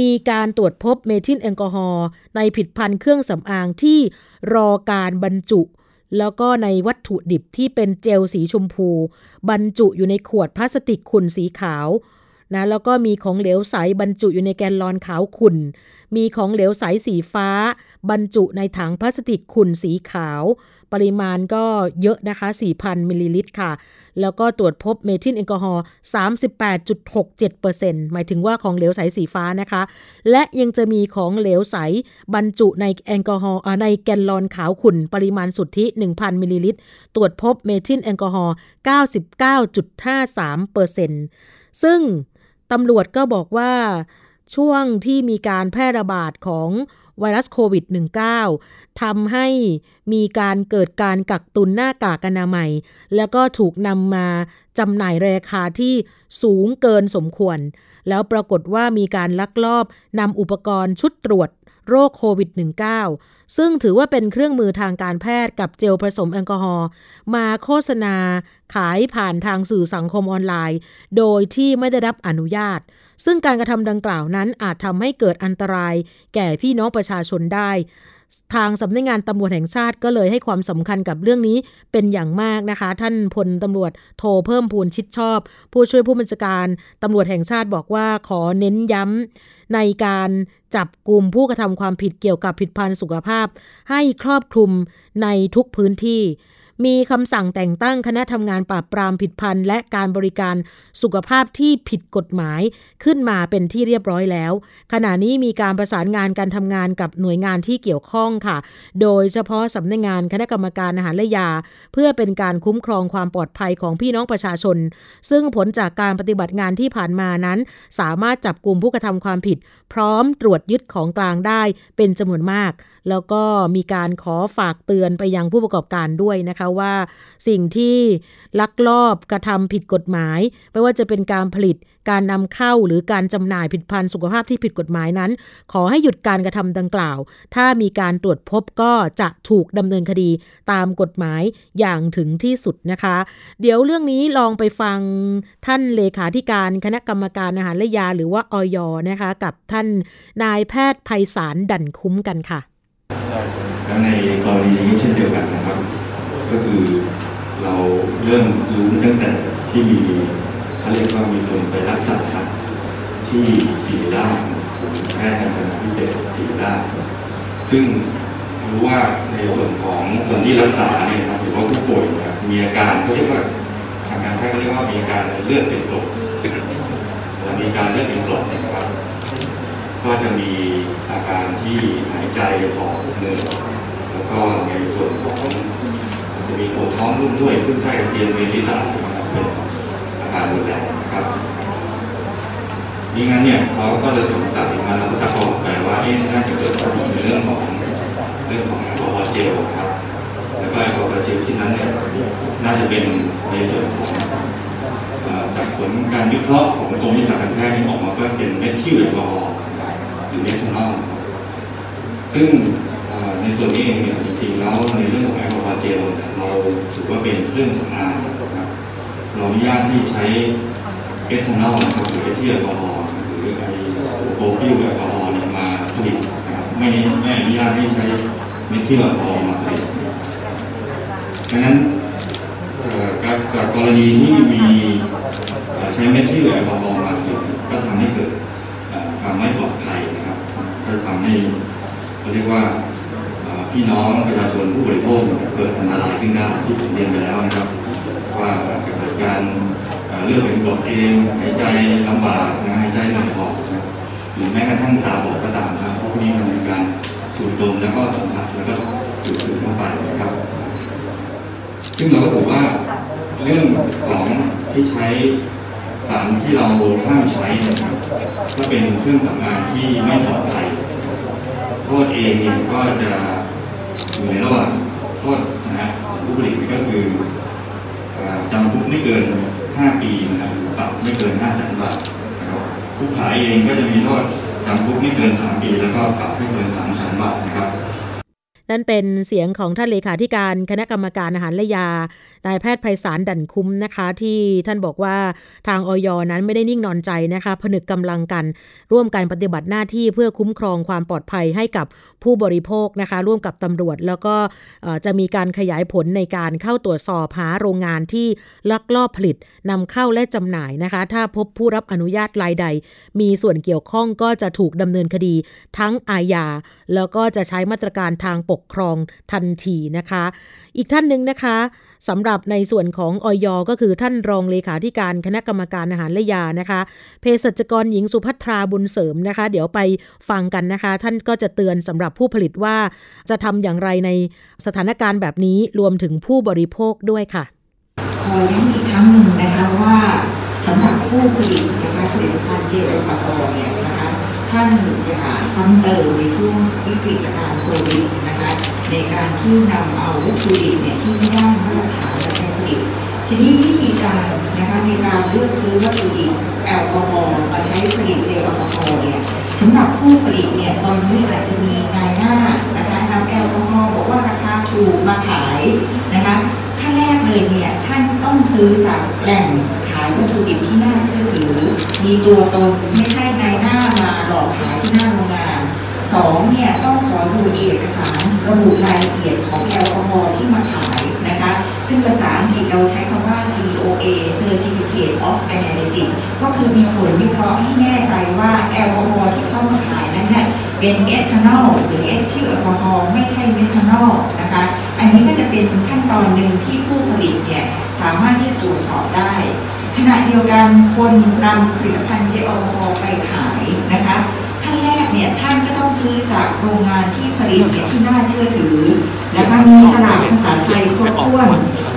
B: มีการตรวจพบเมทิลแอลกอฮอล์ในผลิตภัณฑ์เครื่องสำอางที่รอการบรรจุ แล้วก็ในวัตถุดิบที่เป็นเจลสีชมพู บรรจุอยู่ในขวดพลาสติกขุ่นสีขาวนะแล้วก็มีของเหลวใสบรรจุอยู่ในแกลลอนขาวขุ่น มีของเหลวใสสีฟ้า บรรจุในถังพลาสติกขุ่นสีขาว ปริมาณก็เยอะนะคะ 4,000 มิลลิลิตรค่ะ แล้วก็ตรวจพบเมทิลแอลกอฮอล์ 38.67%หมายถึงว่าของเหลวใสสีฟ้านะคะ และยังจะมีของเหลวใสบรรจุในแอลกอฮอล์ในแกลลอนขาวขุ่นปริมาณสุทธิ 1,000 มิลลิลิตร ตรวจพบเมทิลแอลกอฮอล์ 99.53%ซึ่งตำรวจก็บอกว่าช่วงที่มีการแพร่ระบาดของ ไวรัสโควิด -19 ทำให้มีการเกิดการกักตุนหน้ากากอนามัย แล้วก็ถูกนำมาจำหน่ายราคาที่สูงเกินสมควร แล้วปรากฏว่ามีการลักลอบนำอุปกรณ์ชุดตรวจโรคโควิด -19 ซึ่งถือว่าเป็นเครื่องมือทางการแพทย์กับเจลผสมแอลกอฮอล์มาโฆษณาขายผ่านทางสื่อสังคมออนไลน์ โดยที่ไม่ได้รับอนุญาต ซึ่งการกระทำดังกล่าวนั้นอาจทำให้เกิดอันตราย แก่พี่น้องประชาชนได้ ทางสำนักงงานตำรวจแห่งชาติก็เลยให้ความสำคัญกับเรื่องนี้เป็นอย่างมากนะคะ ท่านพลตำรวจโทเพิ่มพูนชิดชอบ ผู้ช่วยผู้บัญชาการตำรวจแห่งชาติบอกว่าขอเน้นย้ำในการจับกลุ่มผู้กระทำความผิดเกี่ยวกับผิดพันธ์สุขภาพ ให้ครอบคลุมในทุกพื้นที่ มีคำสั่งแต่งตั้งคณะทำงานปราบปรามผิดพันธ์และการบริการสุขภาพที่ผิดกฎหมายขึ้นมาเป็นที่เรียบร้อยแล้ว ขณะนี้มีการประสานงานการทำงานกับหน่วยงานที่เกี่ยวข้องค่ะ โดยเฉพาะสำนักงงานคณะกรรมการอาหารและยา เพื่อเป็นการคุ้มครองความปลอดภัยของพี่น้องประชาชน ซึ่งผลจากการปฏิบัติงานที่ผ่านมานั้น สามารถจับกลุ่มผู้กระทำความผิด พร้อมตรวจยึดของกลางได้เป็นจำนวนมากแล้วก็มีการขอฝากเตือนไปยังผู้ประกอบการด้วยนะคะว่า สิ่งที่ลักลอบกระทำผิดกฎหมาย ไม่ว่าจะเป็นการผลิตการนำเข้าหรือการจำหน่ายผลิตภัณฑ์สุขภาพที่ผิดกฎหมายนั้น ขอให้หยุดการกระทำดังกล่าว ถ้ามีการตรวจพบก็จะถูกดำเนินคดีตามกฎหมายอย่างถึงที่สุดนะคะ เดี๋ยวเรื่องนี้ลองไปฟังท่านเลขาธิการคณะกรรมการอาหารและยาหรือว่าออยนะคะ กับท่านนายแพทย์ไพศาลดั่นคุ้มกันค่ะ
C: แล้วในกรณีนี้เช่นเดียวกันนะครับ ก็คือเราเริ่มรู้ตั้งแต่ที่มีเขาเรียกว่ามีคนไปรักษาที่ศิริราชศูนย์แพทย์การจนาพิเศษศิริราชซึ่งรู้ว่าในส่วนของคนที่รักษาเนี่ยครับหรือว่าผู้ป่วยเนี่ยมีอาการเขาเรียกว่าทางการแพทย์เขาเรียกว่ามีอาการเลือดเป็นกรดและมีการเลือดเป็นกรดเนี่ยนะครับ ก็จะมีอาการที่หายใจหอบเหนื่อย ก็ในส่วนของจะมีปวดท้องรุ่มด้วยขึ้นไส้อาเจียนเวียนศีรษะนะครับเป็นอาการรุนแรงนะครับนี่งั้นเนี่ยเขาก็เลยสงสัยมาแล้วก็สักบอกไปว่าเอ๊ะน่าจะเกิดจากในเรื่องของเรื่องของแอลกอฮอล์เจลครับแล้วก็แอลกอฮอล์เจลที่นั้นเนี่ยน่าจะเป็นในส่วนของจากผลการวิเคราะห์ของกรมวิทยาศาสตร์การแพทย์ที่ออกมาก็เป็นเมทิลแอลกอฮอล์หรือเมทานอลซึ่ง ส่วนนี้เองเนี่ยจริงๆแล้วในเรื่องของแอลกอฮอล์เจลเราถือว่าเป็นเครื่องสำอางนะครับเราอนุญาตให้ใช้เอทานอลนะครับหรือเอทิลแอลกอฮอล์หรือไอโปรพิลแอลกอฮอล์เนี่ยมาผลิตนะครับไม่ได้ไม่อนุญาตให้ใช้เมทิลแอลกอฮอล์มาผลิตดังนั้นการกรณีที่มีใช้เมทิลแอลกอฮอล์มาผลิตก็ทำให้เกิดความไม่ปลอดภัยนะครับก็ทำให้เขาเรียกว่า พี่น้องประชาชนผู้บริโภคเกิดอันตรายขึ้นได้ที่ผมเรียนไปแล้วนะครับ ว่าจะเกิดการเลือดเป็นกรดเองหายใจลำบากนะหายใจเหนื่อยหอบนะหรือแม้กระทั่งตาบอดก็ตามครับเพราะพวกนี้มันเป็นการสูดดมแล้วก็สัมผัสแล้วก็สูดสูดเข้าไปนะครับ ซึ่งเราก็ถือว่าเรื่องของที่ใช้สารที่เราห้ามใช้นะครับก็เป็นเครื่องสำอางที่ไม่ปลอดภัยโทษเองเนี่ยก็จะ อยู่ในระหว่างโทษนะฮะผู้ผลิตก็คือจำคุกไม่เกิน 5 ปีนะครับปรับไม่เกิน 5 0 0แสนบาทนะครับผู้ขายเองก็จะมีโทษจำคุกไม่เกิน 3 ปี แล้วก็ปรับไม่เกิน3แสนบาทนะครับ
B: นั่นเป็นเสียงของท่านเลขาธิการคณะกรรมการอาหารและยา นายแพทย์ไพศาลดันคุ้มนะคะ ที่ท่านบอกว่าทางออยนั้นไม่ได้นิ่งนอนใจนะคะผนึกกำลังกัน ร่วมการปฏิบัติหน้าที่เพื่อคุ้มครองความปลอดภัยให้กับผู้บริโภคนะคะ ร่วมกับตำรวจ แล้วก็จะมีการขยายผลในการเข้าตรวจสอบหาโรงงานที่ลักลอบผลิตนำเข้าและจำหน่ายนะคะ ถ้าพบผู้รับอนุญาตรายใด มีส่วนเกี่ยวข้องก็จะถูกดำเนินคดีทั้งอาญาแล้วก็จะใช้มาตรการทางปกครองทันทีนะคะ อีกท่านหนึ่งนะคะ สำหรับในส่วนของออยก็คือท่านรองเลขาธิการคณะกรรมการอาหารและยานะคะเภสัชกรหญิงสุภัทราบุญเสริมนะคะ เดี๋ยวไปฟังกันนะคะ ท่านก็จะเตือนสำหรับผู้ผลิตว่า จะทำอย่างไรในสถานการณ์แบบนี้รวมถึงผู้บริโภคด้วยค่ะ
D: ขอย้ำอีกครั้งหนึ่งนะคะว่าสำหรับผู้ผลิตนะคะผลิตภัณฑ์เจลแอลกอฮอล์เนี่ยนะคะท่านอย่าซ้ำเติมในช่วงวิกฤตการณ์โควิดนะคะ ในการที่นำเอาวัตถุดิบเนี่ยที่ไม่ได้มาตรฐานมาใช้ผลิต ทีนี้วิธีการนะคะในการเลือกซื้อวัตถุดิบแอลกอฮอล์มาใช้ผลิตเจลแอลกอฮอล์เนี่ยสำหรับผู้ผลิตเนี่ยตอนนี้อาจจะมีนายหน้านะคะนำแอลกอฮอล์บอกว่าราคาถูกมาขายนะคะขั้นแรกเลยเนี่ยท่านต้องซื้อจากแหล่งขายวัตถุดิบที่น่าเชื่อถือ มีตัวตนไม่ใช่นายหน้ามาหลอกขายที่หน้าโรงงานสองเนี่ยต้องขอดูเอกสาร ระบุรายละเอียดของแอลกอฮอล์ที่มาขายนะคะ ซึ่งภาษาอังกฤษเราใช้คำว่า COA Certificate of Analysis ก็คือมีผลวิเคราะห์ให้แน่ใจว่าแอลกอฮอล์ที่เข้ามาขายนั้นเนี่ยเป็นเอทานอลหรือเอทิลแอลกอฮอล์ไม่ใช่เมทานอลนะคะ อันนี้ก็จะเป็นขั้นตอนหนึ่งที่ผู้ผลิตเนี่ยสามารถที่จะตรวจสอบได้ ขณะเดียวกันคนนำผลิตภัณฑ์เจลแอลกอฮอล์ไปขาย ซื้อจากโรงงานที่ผลิตเนี่ยที่น่าเชื่อถือนะคะมีฉลากภาษาไทยครบถ้วน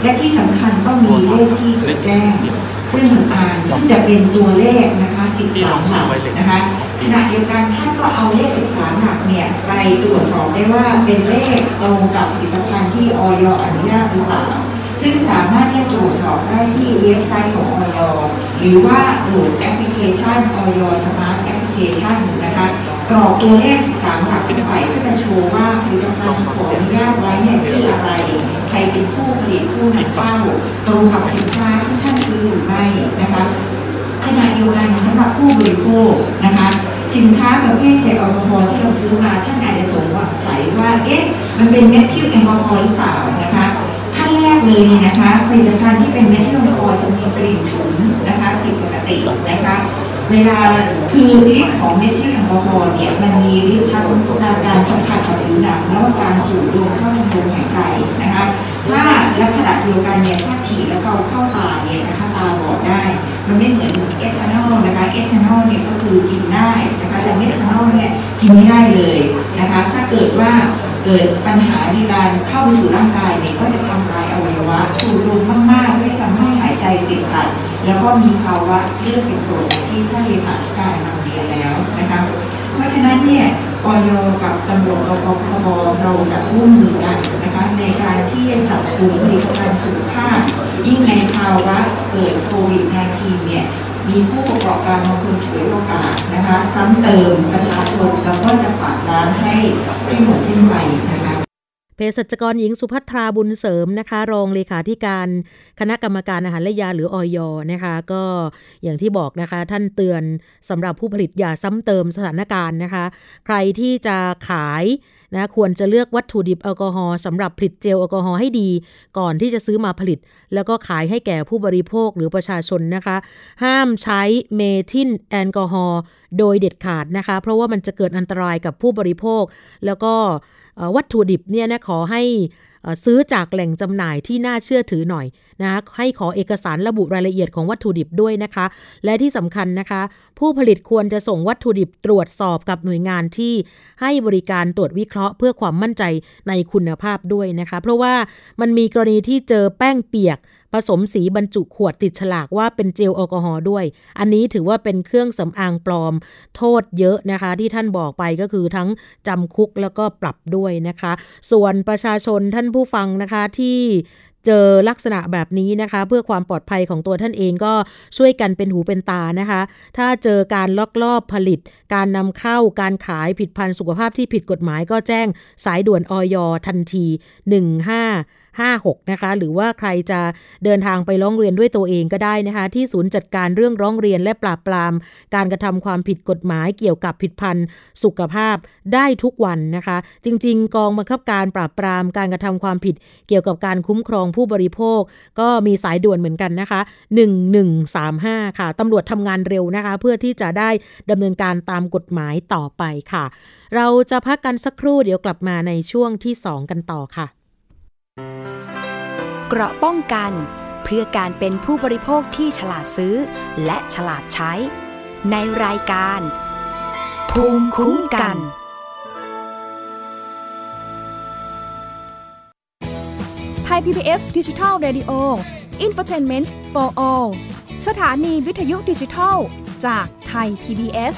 D: และที่สำคัญต้องมีเลขที่จดแจ้งเครื่องสำอางซึ่งจะเป็นตัวเลขนะคะ13หลักนะคะขณะเดียวกันท่านก็เอาเลข 13 หลักเนี่ยไปตรวจสอบได้ว่าเป็นเลขตรงกับผลิตภัณฑ์ที่อย. อนุญาตหรือเปล่าซึ่งสามารถที่จะตรวจสอบได้ที่เว็บไซต์ของอย. หรือว่าโหลดแอปพลิเคชันอย. Smart Application นะคะ กรอกตัวเลข13หลักขึ้นไปก็จะโชว์ว่าผลิตภัณฑ์ขออนุญาตไว้เนี่ยชื่ออะไร ใครเป็นผู้ผลิตผู้นำเข้าตรงกับสินค้าที่ท่านซื้อหรือไม่นะคะขณะเดียวกันสำหรับผู้บริโภคนะคะสินค้าประเภทเจลแอลกอฮอล์ที่เราซื้อมาท่านอาจจะสงสัยว่าเอ๊ะมันเป็นเมทิลแอลกอฮอล์หรือเปล่านะคะขั้นแรกเลยนะคะผลิตภัณฑ์ที่เป็นเมทิลแอลกอฮอล์จะมีกลิ่นฉุนนะคะผิดปกตินะคะ เวลาคือฤทธิ์ของเมทิลแอลกอฮอล์เนี่ยมันมีฤทธิ์ทั้งการสัมผัสกับผิวหนังแล้วก็การสูดดมเข้าทางลมหายใจนะคะถ้าลักษณะเดียวกันเนี่ยถ้าฉีดแล้วก็เข้าตาเนี่ยนะคะตาบอดได้ มันไม่เหมือนเอทานอลนะคะเอทานอลเนี่ยก็คือกินได้นะคะแต่เมทานอลเนี่ยกินไม่ได้เลยนะคะถ้าเกิดว่าเกิดปัญหาในการเข้าไปสู่ร่างกายเนี่ยก็จะทำลา แล้วก็มีภาวะเลือดเป็นกรดที่ท่านเลขาธิการนำเรียนแล้วนะคะเพราะฉะนั้นเนี่ยออยกับตำรวจรปภเราจะร่วมมือกันนะคะในการที่จะจับกลุ่มผลิตภัณฑ์สุขภาพ ยิ่งในภาวะเกิดโควิด -19 เนี่ยมีผู้ประกอบการบางคนช่วยโอกาสนะคะ ซ้ำเติมประชาชนแล้วก็จะฝากร้านให้ให้หมดสิ้นไปนะคะ
B: ภสัชกรหญิงสุภัทราบุญเสริมนะคะ รองเลขาธิการคณะกรรมการอาหารและยาหรืออย. นะคะ ก็อย่างที่บอกนะคะ ท่านเตือนสำหรับผู้ผลิตอย่าซ้ำเติมสถานการณ์นะคะ ใครที่จะขาย นะควรจะเลือกวัตถุดิบแอลกอฮอล์สำหรับผลิตเจลแอลกอฮอล์ให้ดี ก่อนที่จะซื้อมาผลิต แล้วก็ขายให้แก่ผู้บริโภคหรือประชาชนนะคะ ห้ามใช้เมทิลแอลกอฮอล์โดยเด็ดขาดนะคะ เพราะว่ามันจะเกิดอันตรายกับผู้บริโภค แล้วก็วัตถุดิบเนี่ยนะขอให้ ซื้อจากแหล่งจำหน่ายที่น่าเชื่อถือหน่อยนะคะให้ขอเอกสารระบุรายละเอียดของวัตถุดิบด้วยนะคะ และที่สำคัญนะคะ ผู้ผลิตควรจะส่งวัตถุดิบตรวจสอบกับหน่วยงานที่ให้บริการตรวจวิเคราะห์ เพื่อความมั่นใจในคุณภาพด้วยนะคะ เพราะว่ามันมีกรณีที่เจอแป้งเปียก ผสมสีบรรจุขวดติดฉลากว่าเป็นเจลแอลกอฮอล์ด้วย อันนี้ถือว่าเป็นเครื่องสำอางปลอมโทษเยอะนะคะ ที่ท่านบอกไปก็คือทั้งจำคุกแล้วก็ปรับด้วยนะคะ ส่วนประชาชนท่านผู้ฟังนะคะที่เจอลักษณะแบบนี้นะคะ เพื่อความปลอดภัยของตัวท่านเองก็ช่วยกันเป็นหูเป็นตานะคะ ถ้าเจอการลักลอบผลิต การนำเข้าการขายผิดพันธุ์สุขภาพที่ผิดกฎหมายก็แจ้งสายด่วนออยทันที 15 56นะคะหรือว่าใครจะเดินทางไปร้องเรียนด้วยตัวเองก็ได้นะคะที่ศูนย์จัดการเรื่องร้องเรียนและปราบปราม การกระทำความผิดกฎหมายเกี่ยวกับผิดพันธุ์สุขภาพได้ทุกวันนะคะ จริง ๆ กองบังคับการปราบปรามการกระทำความผิด เกี่ยวกับการคุ้มครองผู้บริโภค ก็มีสายด่วนเหมือนกันนะคะ 1135 ค่ะตำรวจทำงานเร็วนะคะ เพื่อที่จะได้ดำเนินการตามกฎหมายต่อไปค่ะ เราจะพักกันสักครู่เดี๋ยวกลับมาในช่วงที่ 2 กันต่อค่ะ
A: เกราะป้องกันเพื่อการเป็นผู้บริโภคที่ฉลาดซื้อ และฉลาดใช้ ในรายการ ภูมิคุ้มกัน
E: ไทย PBS ดิจิทัล Radio Infotainment for All สถานีวิทยุดิจิทัล จากไทย PBS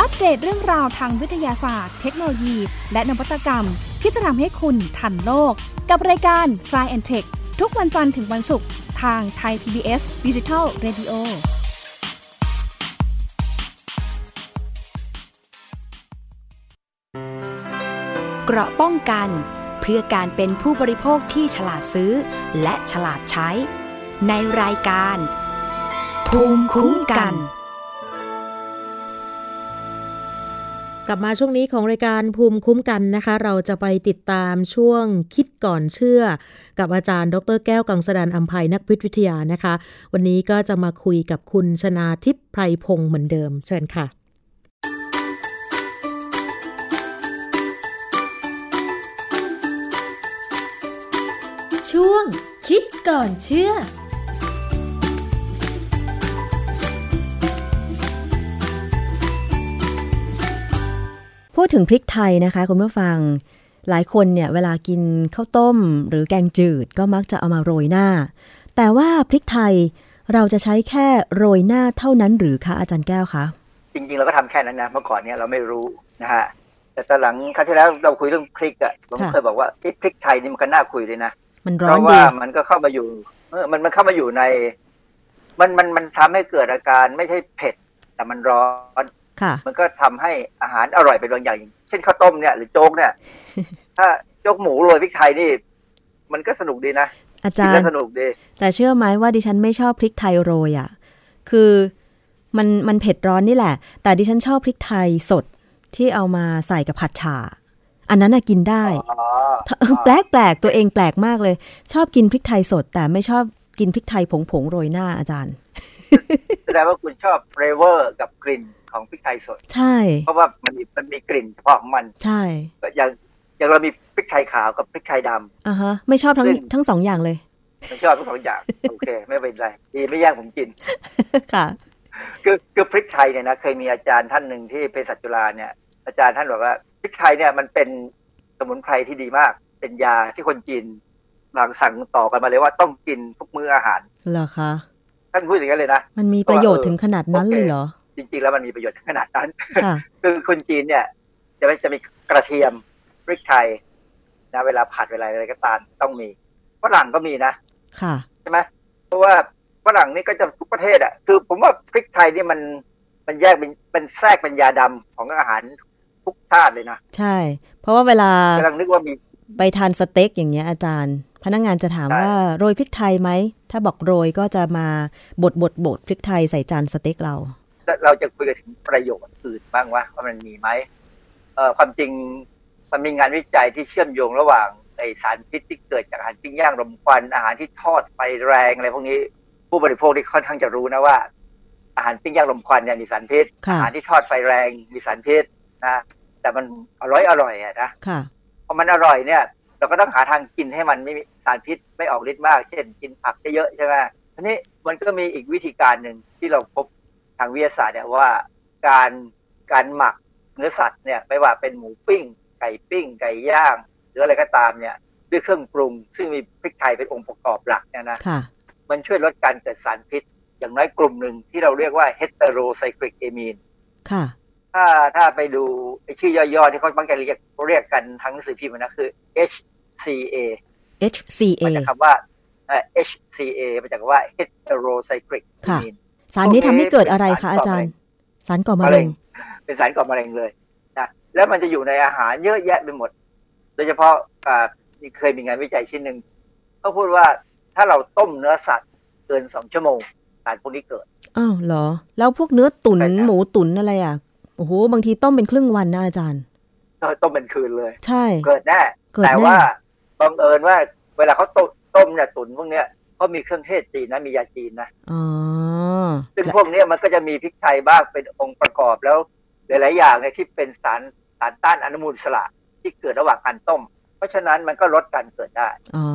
E: อัปเดตเรื่องราวทางวิทยาศาสตร์ เทคโนโลยี และนวัตกรรม ที่จะทำให้คุณทันโลก กับรายการ s c i e n Tech ทุกวันจันทร์ถึงวันศุกร์ทางไทย PBS Digital Radio
A: เกราะป้องกัน เพื่อการเป็นผู้บริโภคที่ฉลาดซื้อ และฉลาดใช้ ในรายการ ภูมิคุ้มกัน
B: กลับมาช่วงนี้ของรายการภูมิคุ้มกันนะคะ เราจะไปติดตามช่วงคิดก่อนเชื่อ กับอาจารย์ ดรแก้วกังสดานอัมภัยนักวิทยานะคะ วันนี้ก็จะมาคุยกับคุณชนาทิพย์ไพรพงศ์เหมือนเดิม เชิญค่ะ
F: ช่วงคิดก่อนเชื่อ
G: พูดถึงพริกไทยนะคะคุณผู้ฟัง หลายคนเนี่ยเวลากินข้าวต้ม หรือแกงจืดก็มักจะเอามาโรยหน้า แต่ว่าพริกไทยเราจะใช้แค่โรยหน้าเท่านั้นหรือคะอาจารย์แก้วคะ
H: จริงๆเราก็ทำแค่นั้นนะเมื่อก่อนเนี่ยเราไม่รู้นะฮะแต่ตอนหลังครั้งที่แล้วเราคุยเรื่องพริกอะผมเคยบอกว่าพริกไทยนี่มันก็น่าคุยเลยนะ
G: มันร้
H: อนเพราะว่ามันก็เข้ามาอยู่เออมันมันเข้ามาอยู่ใน มันมันมันทำให้เกิดอาการไม่ใช่เผ็ด แต่มันร้อน
G: ค่ะ
H: มันก็ทำให้อาหารอร่อยเป็นบางอย่าง เช่นข้าวต้มเนี่ยหรือโจ๊กเนี่ย ถ้าโจ๊กหมูโรยพริกไทยนี่ มันก็สนุกดีนะ
G: อาจาร
H: กินแล้
G: ย์
H: วสนุกดี
G: แต่เชื่อไหมว่าดิฉันไม่ชอบพริกไทยโรยอะ่ะคือมันมันเผ็ดร้อนนี่แหละ แต่ดิฉันชอบพริกไทยสดที่เอามาใส่กับผัดฉ่าอันนั้นน่ะกินได้เออแปลกแปลกตัวเองแปลกมากเลย ชอบกินพริกไทยสด แต่ไม่ชอบกินพริกไทยผงผงๆโรยหน้าอาจารย์
H: แสดงว่าคุณชอบ flavor กับกลิ่นของพริกไทยสด
G: ใช่
H: เพราะว่ามันมีมันมีกลิ่นเฉพาะของมัน
G: ใช่
H: อย่างอย่างเรามีพริกไทยขาวกับพริกไทยดำ
G: อ่าฮะ ไม่ชอบทั้ง
H: ซึ่ง
G: ทั้งสองอย่างเลย
H: ผมชอบทั้งสองอย่าง โอเค ไม่เป็นไรดีไม่แย่งผมกิน
G: ค่ะ
H: คือคือพริกไทยเนี่ยนะเคยมีอาจารย์ท่านหนึ่งที่เภสัชจุฬาเนี่ย อาจารย์ท่านบอกว่าพริกไทยเนี่ยมันเป็นสมุนไพรที่ดีมาก เป็นยาที่คนจีนบางสั่งต่อกันมาเลยว่าต้องกินทุกมื้ออาหาร
G: เหรอคะ
H: ท่านพูดอย่างนั้นเลยนะ
G: มันมีประโยชน์ถึงขนาดนั้นเลยเหรอ
H: จริงๆแล้วมันมีประโยชน์ถึงขนาดนั้น
G: ค่ะ
H: คือคนจีนเนี่ย จะไม่จะมีกระเทียมพริกไทยนะเวลาผัดเวลาอะไรก็ตามต้องมีฝรั่งก็มีนะ
G: ค่ะ
H: ใช่ไหมเพราะว่าฝรั่งนี่ก็จะทุกประเทศอะ คือผมว่าพริกไทยนี่มันมันแยกเป็นเป็นแทรกเป็นยาดำของอาหารทุกชาติเลยนะ
G: ใช่ เพราะว่าเวลา
H: กำลังนึกว่ามี
G: ไปทานสเต็กอย่างเงี้ยอาจารย์ พนักงานจะถาม
H: ใช่
G: ว่าโรยพริกไทยไหม ถ้าบอกโรยก็จะมาบดบดบดพริกไทยใส่จานสเต็กเรา
H: เราจะคุยกันถึงประโยชน์อื่นบ้างว่าว่ามันมีไหมเอ่อความจริงมันมีงานวิจัยที่เชื่อมโยงระหว่างไอสารพิษที่เกิดจากอาหารปิ้งย่างรมควันอาหารที่ทอดไฟแรงอะไรพวกนี้ผู้บริโภคที่ค่อนข้างจะรู้นะว่า อาหารปิ้งย่างรมควันเนี่ยมีสารพิษ
G: ค่ะ
H: อาหารที่ทอดไฟแรงมีสารพิษนะแต่มันอร่อยอร่อยอะนะ
G: ค่ะ
H: พอมันอร่อยเนี่ย เราก็ต้องหาทางกินให้มันไม่มี สารพิษไม่ออกฤทธิ์มาก เช่น กินผักเยอะๆใช่ไหมทีนี้มันก็มีอีกวิธีการหนึ่งที่เราพบทางวิทยาศาสตร์เนี่ยว่าการการหมักเนื้อสัตว์เนี่ยไม่ว่าเป็นหมูปิ้ง ไก่ปิ้ง ไก่ย่าง หรืออะไรก็ตามเนี่ยด้วยเครื่องปรุง ซึ่งมีพริกไทยเป็นองค์ประกอบหลักเนี่ยนะ
G: ค่ะ
H: มันช่วยลดการเกิดสารพิษ อย่างน้อยกลุ่มหนึ่งที่เราเรียกว่า heterocyclic amine
G: ค่ะ
H: ถ้าถ้าไปดูไอ้ชื่อย่อๆที่เขาบางแกเรียกเรียกกันทั้งหนังสือพิมพ์นะคือ HCA
G: HCA
H: มาจากคำว่าเอ่อ HCA มาจากคำว่า heterocyclic
G: ค่ะ
H: amine
G: สารนี้ทำให้เกิดอะไร
H: พว
G: คะ
H: กนี้
G: อาจารย์ สารก่อมะ
H: มะ
G: เร็
H: เร็
G: ง
H: งเป็นสารก่อมะเร็งเลยนะแล้วมันจะอยู่ในอาหารเยอะแยะไปหมด โดยเฉพาะอ่านี่เคยมีงานวิจัยชิ้นหนึ่งเขาพูดว่าถ้าเราต้มเนื้อสัตว์เกินสองชั่วโมงสารพวกนี้เกิด
G: อ้าวเหรอ แล้วพวกเนื้อตุน๋นหมูตุ๋นอะไรอะโอ้โหบางทีต้มเป็นครึ่งวันนะอาจารย์
H: ก็ต้มเป็นคืนเลย
G: ใช่
H: เกิดแน่
G: เกิดแน่
H: แต่ว่า บังเอิญว่า เวลาเขาต้มต้มเนี่ยตุ๋นพวกเนี้ยเขามีเครื่องเทศจีนนะมียาจีนนะ
G: อ๋อ
H: ซึ่งพวกเนี้ยมันก็จะมีพริกไทยบ้างเป็นองค์ประกอบแล้ว หลายๆอย่างเนี่ยที่เป็นสารสารต้านอนุมูลอิสระที่เกิดระหว่างการต้ม เพราะฉะนั้นมันก็ลดการเกิดได้
G: อ๋อ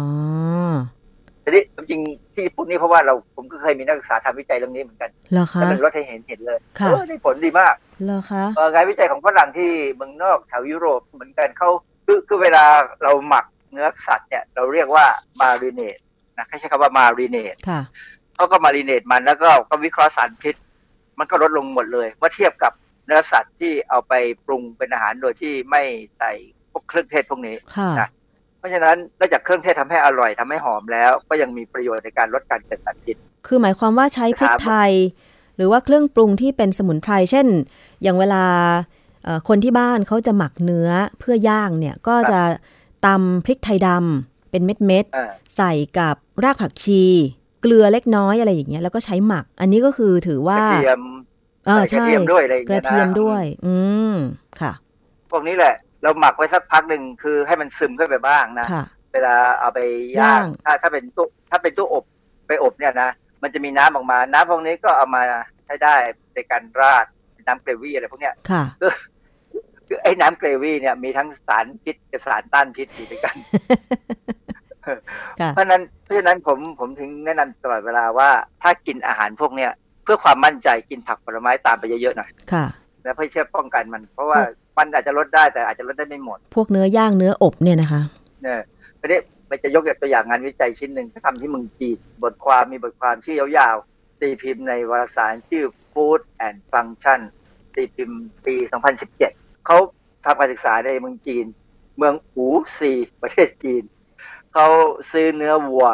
H: ทีนี้จริงๆที่พูดนี้เพราะว่าเราผมก็เคยมีนักศึกษาทำวิจัยเรื่องนี้เหมือนกัน
G: เหรอคะ
H: แล้วมันลดให้เห็นเห็นเลย
G: ค่ะ
H: เออได้ผลดีมาก
G: เหรอคะ
H: เอ่องานวิจัยของฝรั่งที่เมืองนอกแถวยุโรปเหมือนกันเขาคือคือเวลาเราหมัก เนื้อสัตว์เนี่ยเราเรียกว่ามารีเนตนะเขาใช้คำว่ามารีเนต
G: ค่ะ
H: เขาก็มารีเนตมันแล้วก็ก็วิเคราะห์สารพิษ มันก็ลดลงหมดเลยเมื่อเทียบกับเนื้อสัตว์ที่เอาไปปรุงเป็นอาหารโดยที่ไม่ใส่พวกเครื่องเทศพวกนี้
G: ค่ะ
H: นะเพราะฉะนั้นนอกจากเครื่องเทศทำให้อร่อยทำให้หอมแล้ว ก็ยังมีประโยชน์ในการลดการเกิดสารพิษ
G: คือหมายความว่าใช้พริก
H: ครับ
G: ไทย หรือว่าเครื่องปรุงที่เป็นสมุนไพรเช่น อย่างเวลาเอ่อคนที่บ้านเขาจะหมักเนื้อเพื่อย่างเนี่ยก็จะ ตำพริกไทยดำเป็นเม็ด
H: อ่า
G: ๆใส่กับรากผักชี เกลือเล็กน้อยอะไรอย่างเงี้ยแล้วก็ใช้หมัก อันนี้ก็คือถือกว่า
H: ระเทียม
G: เออ
H: ใส่กระ
G: ใช่
H: เทียมด้วยอะไรอย่าง
G: ก
H: เงี้ย
G: ระ
H: นะ
G: เทียมด้วย อืมค่ะ
H: พวกนี้แหละ เราหมักไว้สักพักหนึ่งคือให้มันซึมเข้าไปบ้างนะ
G: ค่ะ
H: เวลาเอาไปย่า
G: ย่างง
H: ถ้าถ้าเป็นตู้ถ้าเป็นตู้อบไปอบเนี่ยนะมันจะมีน้ำออกมา น้ำพวกนี้ก็เอามาใช้ได้ในการราดน้ำเกรวี่อะไรพวกเนี้ย
G: ค่ะ
H: คือคือไอ้น้ำเกรวี่เนี่ยมีทั้งสารพิษกับสารต้านพิษอยู่ด้วยกัน
G: ค่ะ
H: เพราะฉะนั้นเพราะฉะนั้นผมผมถึงแนะนำตลอดเวลาว่า ถ้ากินอาหารพวกเนี้ยเพื่อความมั่นใจกินผักผลไม้ตามไปเยอะๆหน่อย
G: ค่ะ
H: แล้วเพื่อเชื่อป้องกันมัน เพราะว่ามันอาจจะลดได้แต่อาจจะลดได้ไม่หมด
G: พวกเนื้อย่างเนื้ออบเนี่ยนะคะ
H: เนี่ยทีนี้มันจะยกตัวอย่างงานวิจัยชิ้นหนึ่งที่ทำที่เมืองจีนบทความมีบทความชื่อยาวๆตีพิมพ์ในวารสารชื่อ Food and Function ตีพิมพ์ปี 2017 เขาทำการศึกษาในเมืองจีน เมืองอูซีประเทศจีนเขาซื้อเนื้อวัว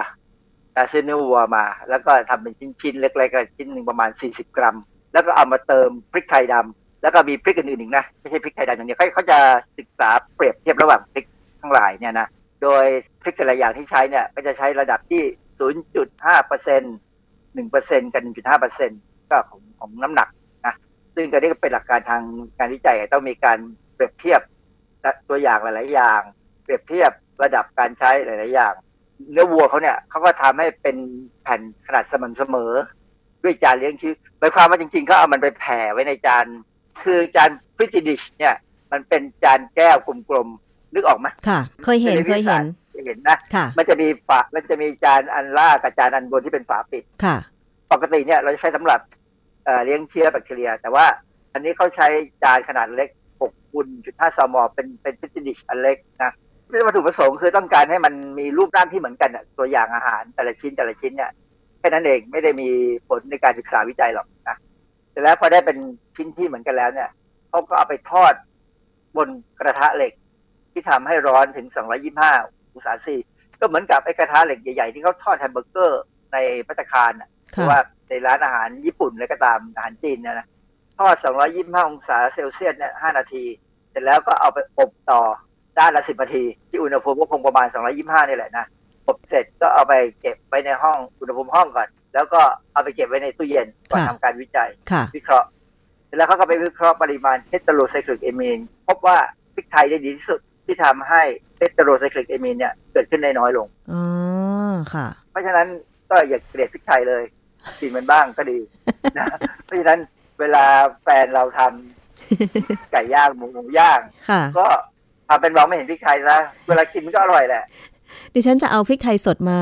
H: ซื้อเนื้อวัวมา แล้วก็ทำเป็นชิ้นๆเล็กๆชิ้นหนึ่งประมาณ 40 กรัม แล้วก็เอามาเติมพริกไทยดำแล้วก็มีพริกอื่นๆอีกนะไม่ใช่พริกไทยดำอย่างเดียวเขาเขาจะศึกษาเปรียบเทียบระหว่างพริกทั้งหลายเนี่ยนะโดยพริกแต่ละอย่างที่ใช้เนี่ยก็จะใช้ระดับที่ 0.5เปอร์เซ็นต์1เปอร์เซ็นต์กับ1.5เปอร์เซ็นต์ก็ของของน้ำหนัก ซึ่งก็นี่ก็เป็นหลักการทางการวิจัยต้องมีการเปรียบเทียบตัวอย่างหลาย ๆ อย่าง เปรียบเทียบระดับการใช้หลาย ๆ อย่าง เนื้อวัวเขาเนี่ยเขาก็ทำให้เป็นแผ่นขนาดสม่ำเสมอ ด้วยจานเลี้ยงชีพหมายความว่าจริง ๆ เขาเอามันไปแผ่ไว้ในจาน คือจานฟิจิดิชเนี่ย มันเป็นจานแก้วกลมๆนึกออกไหม
G: ค่ะ เคยเห็นเคยเห็น
H: เห็นนะ
G: ค่ะ
H: มันจะมีฝา มันจะมีจานอันล่างกับจานอันบนที่เป็นฝาปิด
G: ค่ะ
H: ปกติเนี่ยเราจะใช้สำหรับ เอ่อเลี้ยงเชื้อแบคทีเรีย แต่ว่าอันนี้เขาใช้จานขนาดเล็ก6คูณ5ซมเป็นเป็นฟิจิดิชอันเล็กนะวัตถุประสงค์คือต้องการให้มันมีรูปร่างที่เหมือนกันอะตัวอย่างอาหารแต่ละชิ้นแต่ละชิ้นเนี่ยแค่นั้นเองไม่ได้มีผลในการศึกษาวิจัยหรอกนะแต่แล้วพอได้เป็นชิ้นที่เหมือนกันแล้วเนี่ยเขาก็เอาไปทอดบนกระทะเหล็ก ที่ทำให้ร้อนถึง 225 องศาเซลเซียสก็เหมือนกับไอ้กระทะเหล็กใหญ่ๆ ที่เขาทอดแฮมเบอร์เกอร์ในพัตตาคารน่ะหรือว่า ในร้านอาหารญี่ปุ่นอะไรก็ตามอาหารจีนเนี่ยนะทอด 225 องศาเซลเซียสเนี่ย5นาที เสร็จแล้วก็เอาไปอบต่อด้านละ 10 นาที ที่อุณหภูมิก็คงประมาณ 225 นี่แหละนะ อบเสร็จก็เอาไปเก็บไว้ในห้องอุณหภูมิห้องก่อน แล้วก็เอาไปเก็บไว้ในตู้เย็นก่อนทำการวิจัย
G: ค่ะ
H: วิเคราะห์ เสร็จแล้วเขาก็ไปวิเคราะห์ปริมาณเทสโทโรไซคลิกเอมีนพบว่าพริกไทยได้ดีที่สุดที่ทำให้เทสโทโรไซคลิกเอมีนเนี่ยเกิดขึ้นได้น้อยลง
G: อ๋อค่ะ
H: เพราะฉะนั้นก็อย่าเกลียดพริกไทยเลย กินมันบ้างก็ดีนะเพราะฉะนั้นเวลาแฟนเราทำไก่ย่างหมูหมูย่าง
G: ค่ะ
H: ก็ทำเป็นมองไม่เห็นพริกไทยนะเวลากินมันก็อร่อยแหละ
G: ดิฉันจะเอาพริกไทยสดมา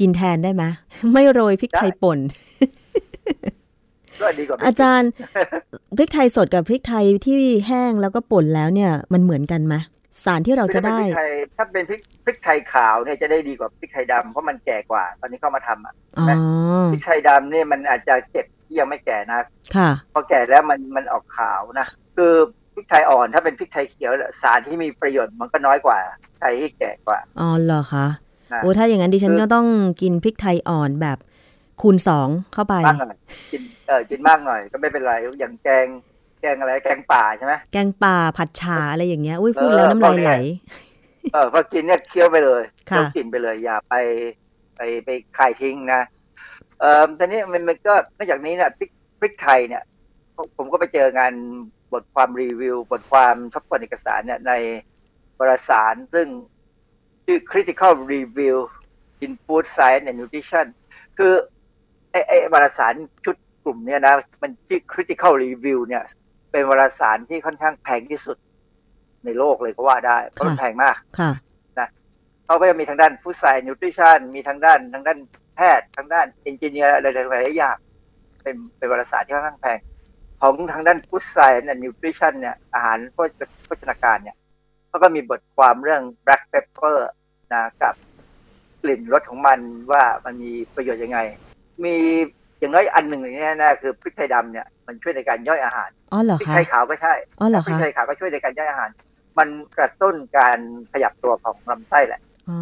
G: กินแทนได้ไหมไม่โรยพริกไทยป่น
H: ก็ดีกว่า
G: อาจารย์พริกไทยสดกับพริกไทยที่แห้งแล้วก็ป่นแล้วเนี่ย มันเหมือนกันไหม สารที่เราจะได้
H: ถ้าเป็นพริกไทยถ้าเป็นพริกพริกไทยขาวเนี่ยจะได้ดีกว่าพริกไทยดำเพราะมันแก่กว่า ตอนนี้เข้ามาทำอะ
G: อ๋อ
H: พริกไทยดำเนี่ยมันอาจจะเก็บที่ยังไม่แก่นะ
G: ค่ะ
H: พอแก่แล้วมันมันออกขาวนะคือพริกไทยอ่อนถ้าเป็นพริกไทยเขียวสารที่มีประโยชน์มันก็น้อยกว่าไทยที่แก่กว่า
G: อ๋อเหรอคะ
H: นะ
G: โอ้ถ้าอย่างนั้นดิฉัน
H: คือ
G: ก็ต้องกินพริกไทยอ่อนแบบคูณสองเข้าไป
H: มากหน่อยกินเออกินมากหน่อยก็ไม่เป็นไรอย่างแกง แกงอะไรแกงป่าใช่ไหม
G: แกงป่าผัดฉาอะไรอย่างเงี้ย อุ้ยพูด
H: เออ
G: แล้วน้ำลาย
H: พวกเนี้ย
G: ไหล
H: เออพอกินเนี่ยเคี้ยวไปเลย
G: ค่ะ
H: เคี้ยวกินไปเลย อย่าไปไปไปคายทิ้งนะเอ่อตอนนี้มันมันก็นอกจากนี้เนี่ยพริกพริกไทยเนี่ยผมผมก็ไปเจองานบทความรีวิว บทความทบทวนเอกสารเนี่ยในวารสารซึ่งชื่อ critical review in food science and nutrition คือไอ้ไอ้วารสารชุดกลุ่มเนี่ยนะ มันชื่อ critical review เนี่ย เป็นวารสารที่ค่อนข้างแพงที่สุดในโลกเลยก็ว่าได้เพราะมันแพงมาก
G: ค่ะ
H: นะเขาก็จะมีทางด้านฟู้ดไซน์นิวทริชันมีทางด้านทางด้านแพทย์ทางด้านเอนจิเนียร์อะไรหลายๆอย่างเป็นเป็นวารสารที่ค่อนข้างแพง ของทางด้านฟู้ดไซน์และนิวทริชันเนี่ยอาหารโภชโภชนาการเนี่ยเขาก็มีบทความเรื่อง black pepper นะกับกลิ่นรสของมันว่ามันมีประโยชน์ยังไง มี อย่างน้อยอันหนึ่งเนี่ยนะคือพริกไทยดำเนี่ยมันช่วยในการย่อยอาหาร
G: อ๋อเหรอ
H: พริก
G: คะ
H: ไทยขาวก็ใช่
G: อ๋อเหรอ
H: พริก
G: คะ
H: ไทยขาวก็ช่วยในการย่อยอาหาร มันกระตุ้นการขยับตัวของลำไส้แหละ
G: อ๋อ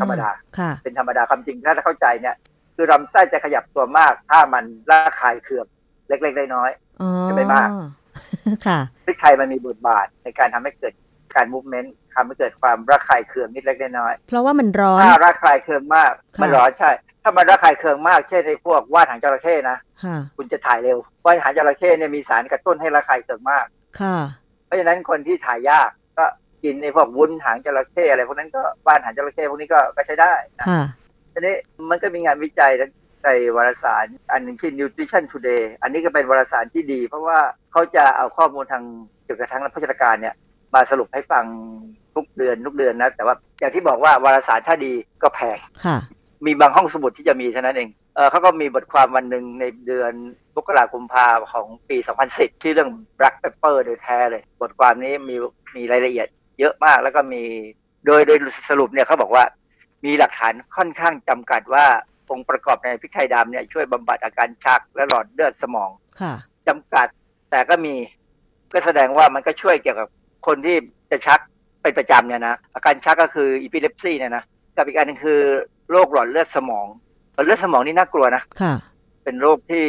H: ธรรมดา
G: ค่ะ
H: เป็นธรรมดาความจริงถ้าเข้าใจเนี่ย คือลำไส้จะขยับตัวมาก ถ้ามันระคายเคืองเล็กๆน้อย
G: อ๋อ
H: จะไม่มาก
G: ค่ะ
H: ๆพริกไทยมันมีบทบาทในการทำให้เกิดการมูฟเมนต์ทำให้เกิดความระคายเคืองนิดเล็กน้อย
G: เพราะว่ามันร้อ
H: ๆ
G: น
H: ถ้าระคายเคืองมาก
G: ค่ะ
H: มันร้อนใช่ ถ้ามันระคายเคืองมากเช่นในพวกว่านหางจระเข้นะ
G: ค่ะ
H: คุณจะถ่ายเร็วว่านหางจระเข้เนี่ยมีสารกระตุ้นให้ระคายเคืองมาก
G: ค่ะ
H: เพราะฉะนั้นคนที่ถ่ายยากก็กินในพวกวุ้นหางจระเข้อะไรพวกนั้นก็บ้านหางจระเข้พวกนี้ก็ก็ใช้ได้นะ
G: ค่ะ
H: ทีนี้มันก็มีงานวิจัยในวารสารอันหนึ่งชื่อ Nutrition Today อันนี้ก็เป็นวารสารที่ดี เพราะว่าเขาจะเอาข้อมูลทางเกี่ยวกับทางโภชนาการเนี่ยมาสรุปให้ฟังทุกเดือนทุกเดือนนะ แต่ว่าอย่างที่บอกว่าวารสารถ้าดีก็แพง
G: ค่ะ
H: มีบางห้องสมุดที่จะมีเท่านั้นเองเออเขาก็มีบทความวันหนึ่งในเดือนมกราคมพาของปี 2010 ที่เรื่อง black pepper โดยแท้เลย บทความนี้มีมีรายละเอียดเยอะมากแล้วก็มีโดยโดยสรุปเนี่ยเขาบอกว่า มีหลักฐานค่อนข้างจำกัดว่าองค์ประกอบในพริกไทยดำเนี่ยช่วยบำบัดอาการชักและหลอดเลือดสมอง
G: ค่ะ
H: จำกัดแต่ก็มีก็แสดงว่ามันก็ช่วยเกี่ยวกับคนที่จะชักเป็นประจำเนี่ยนะอาการชักก็คืออีพิเลปซีเนี่ยนะ กับอีกอันหนึงคือโรคหลอดเลือดสมองเลือดสมองนี่น่ากลัวนะ
B: ค่ะ
H: เป็นโรคที่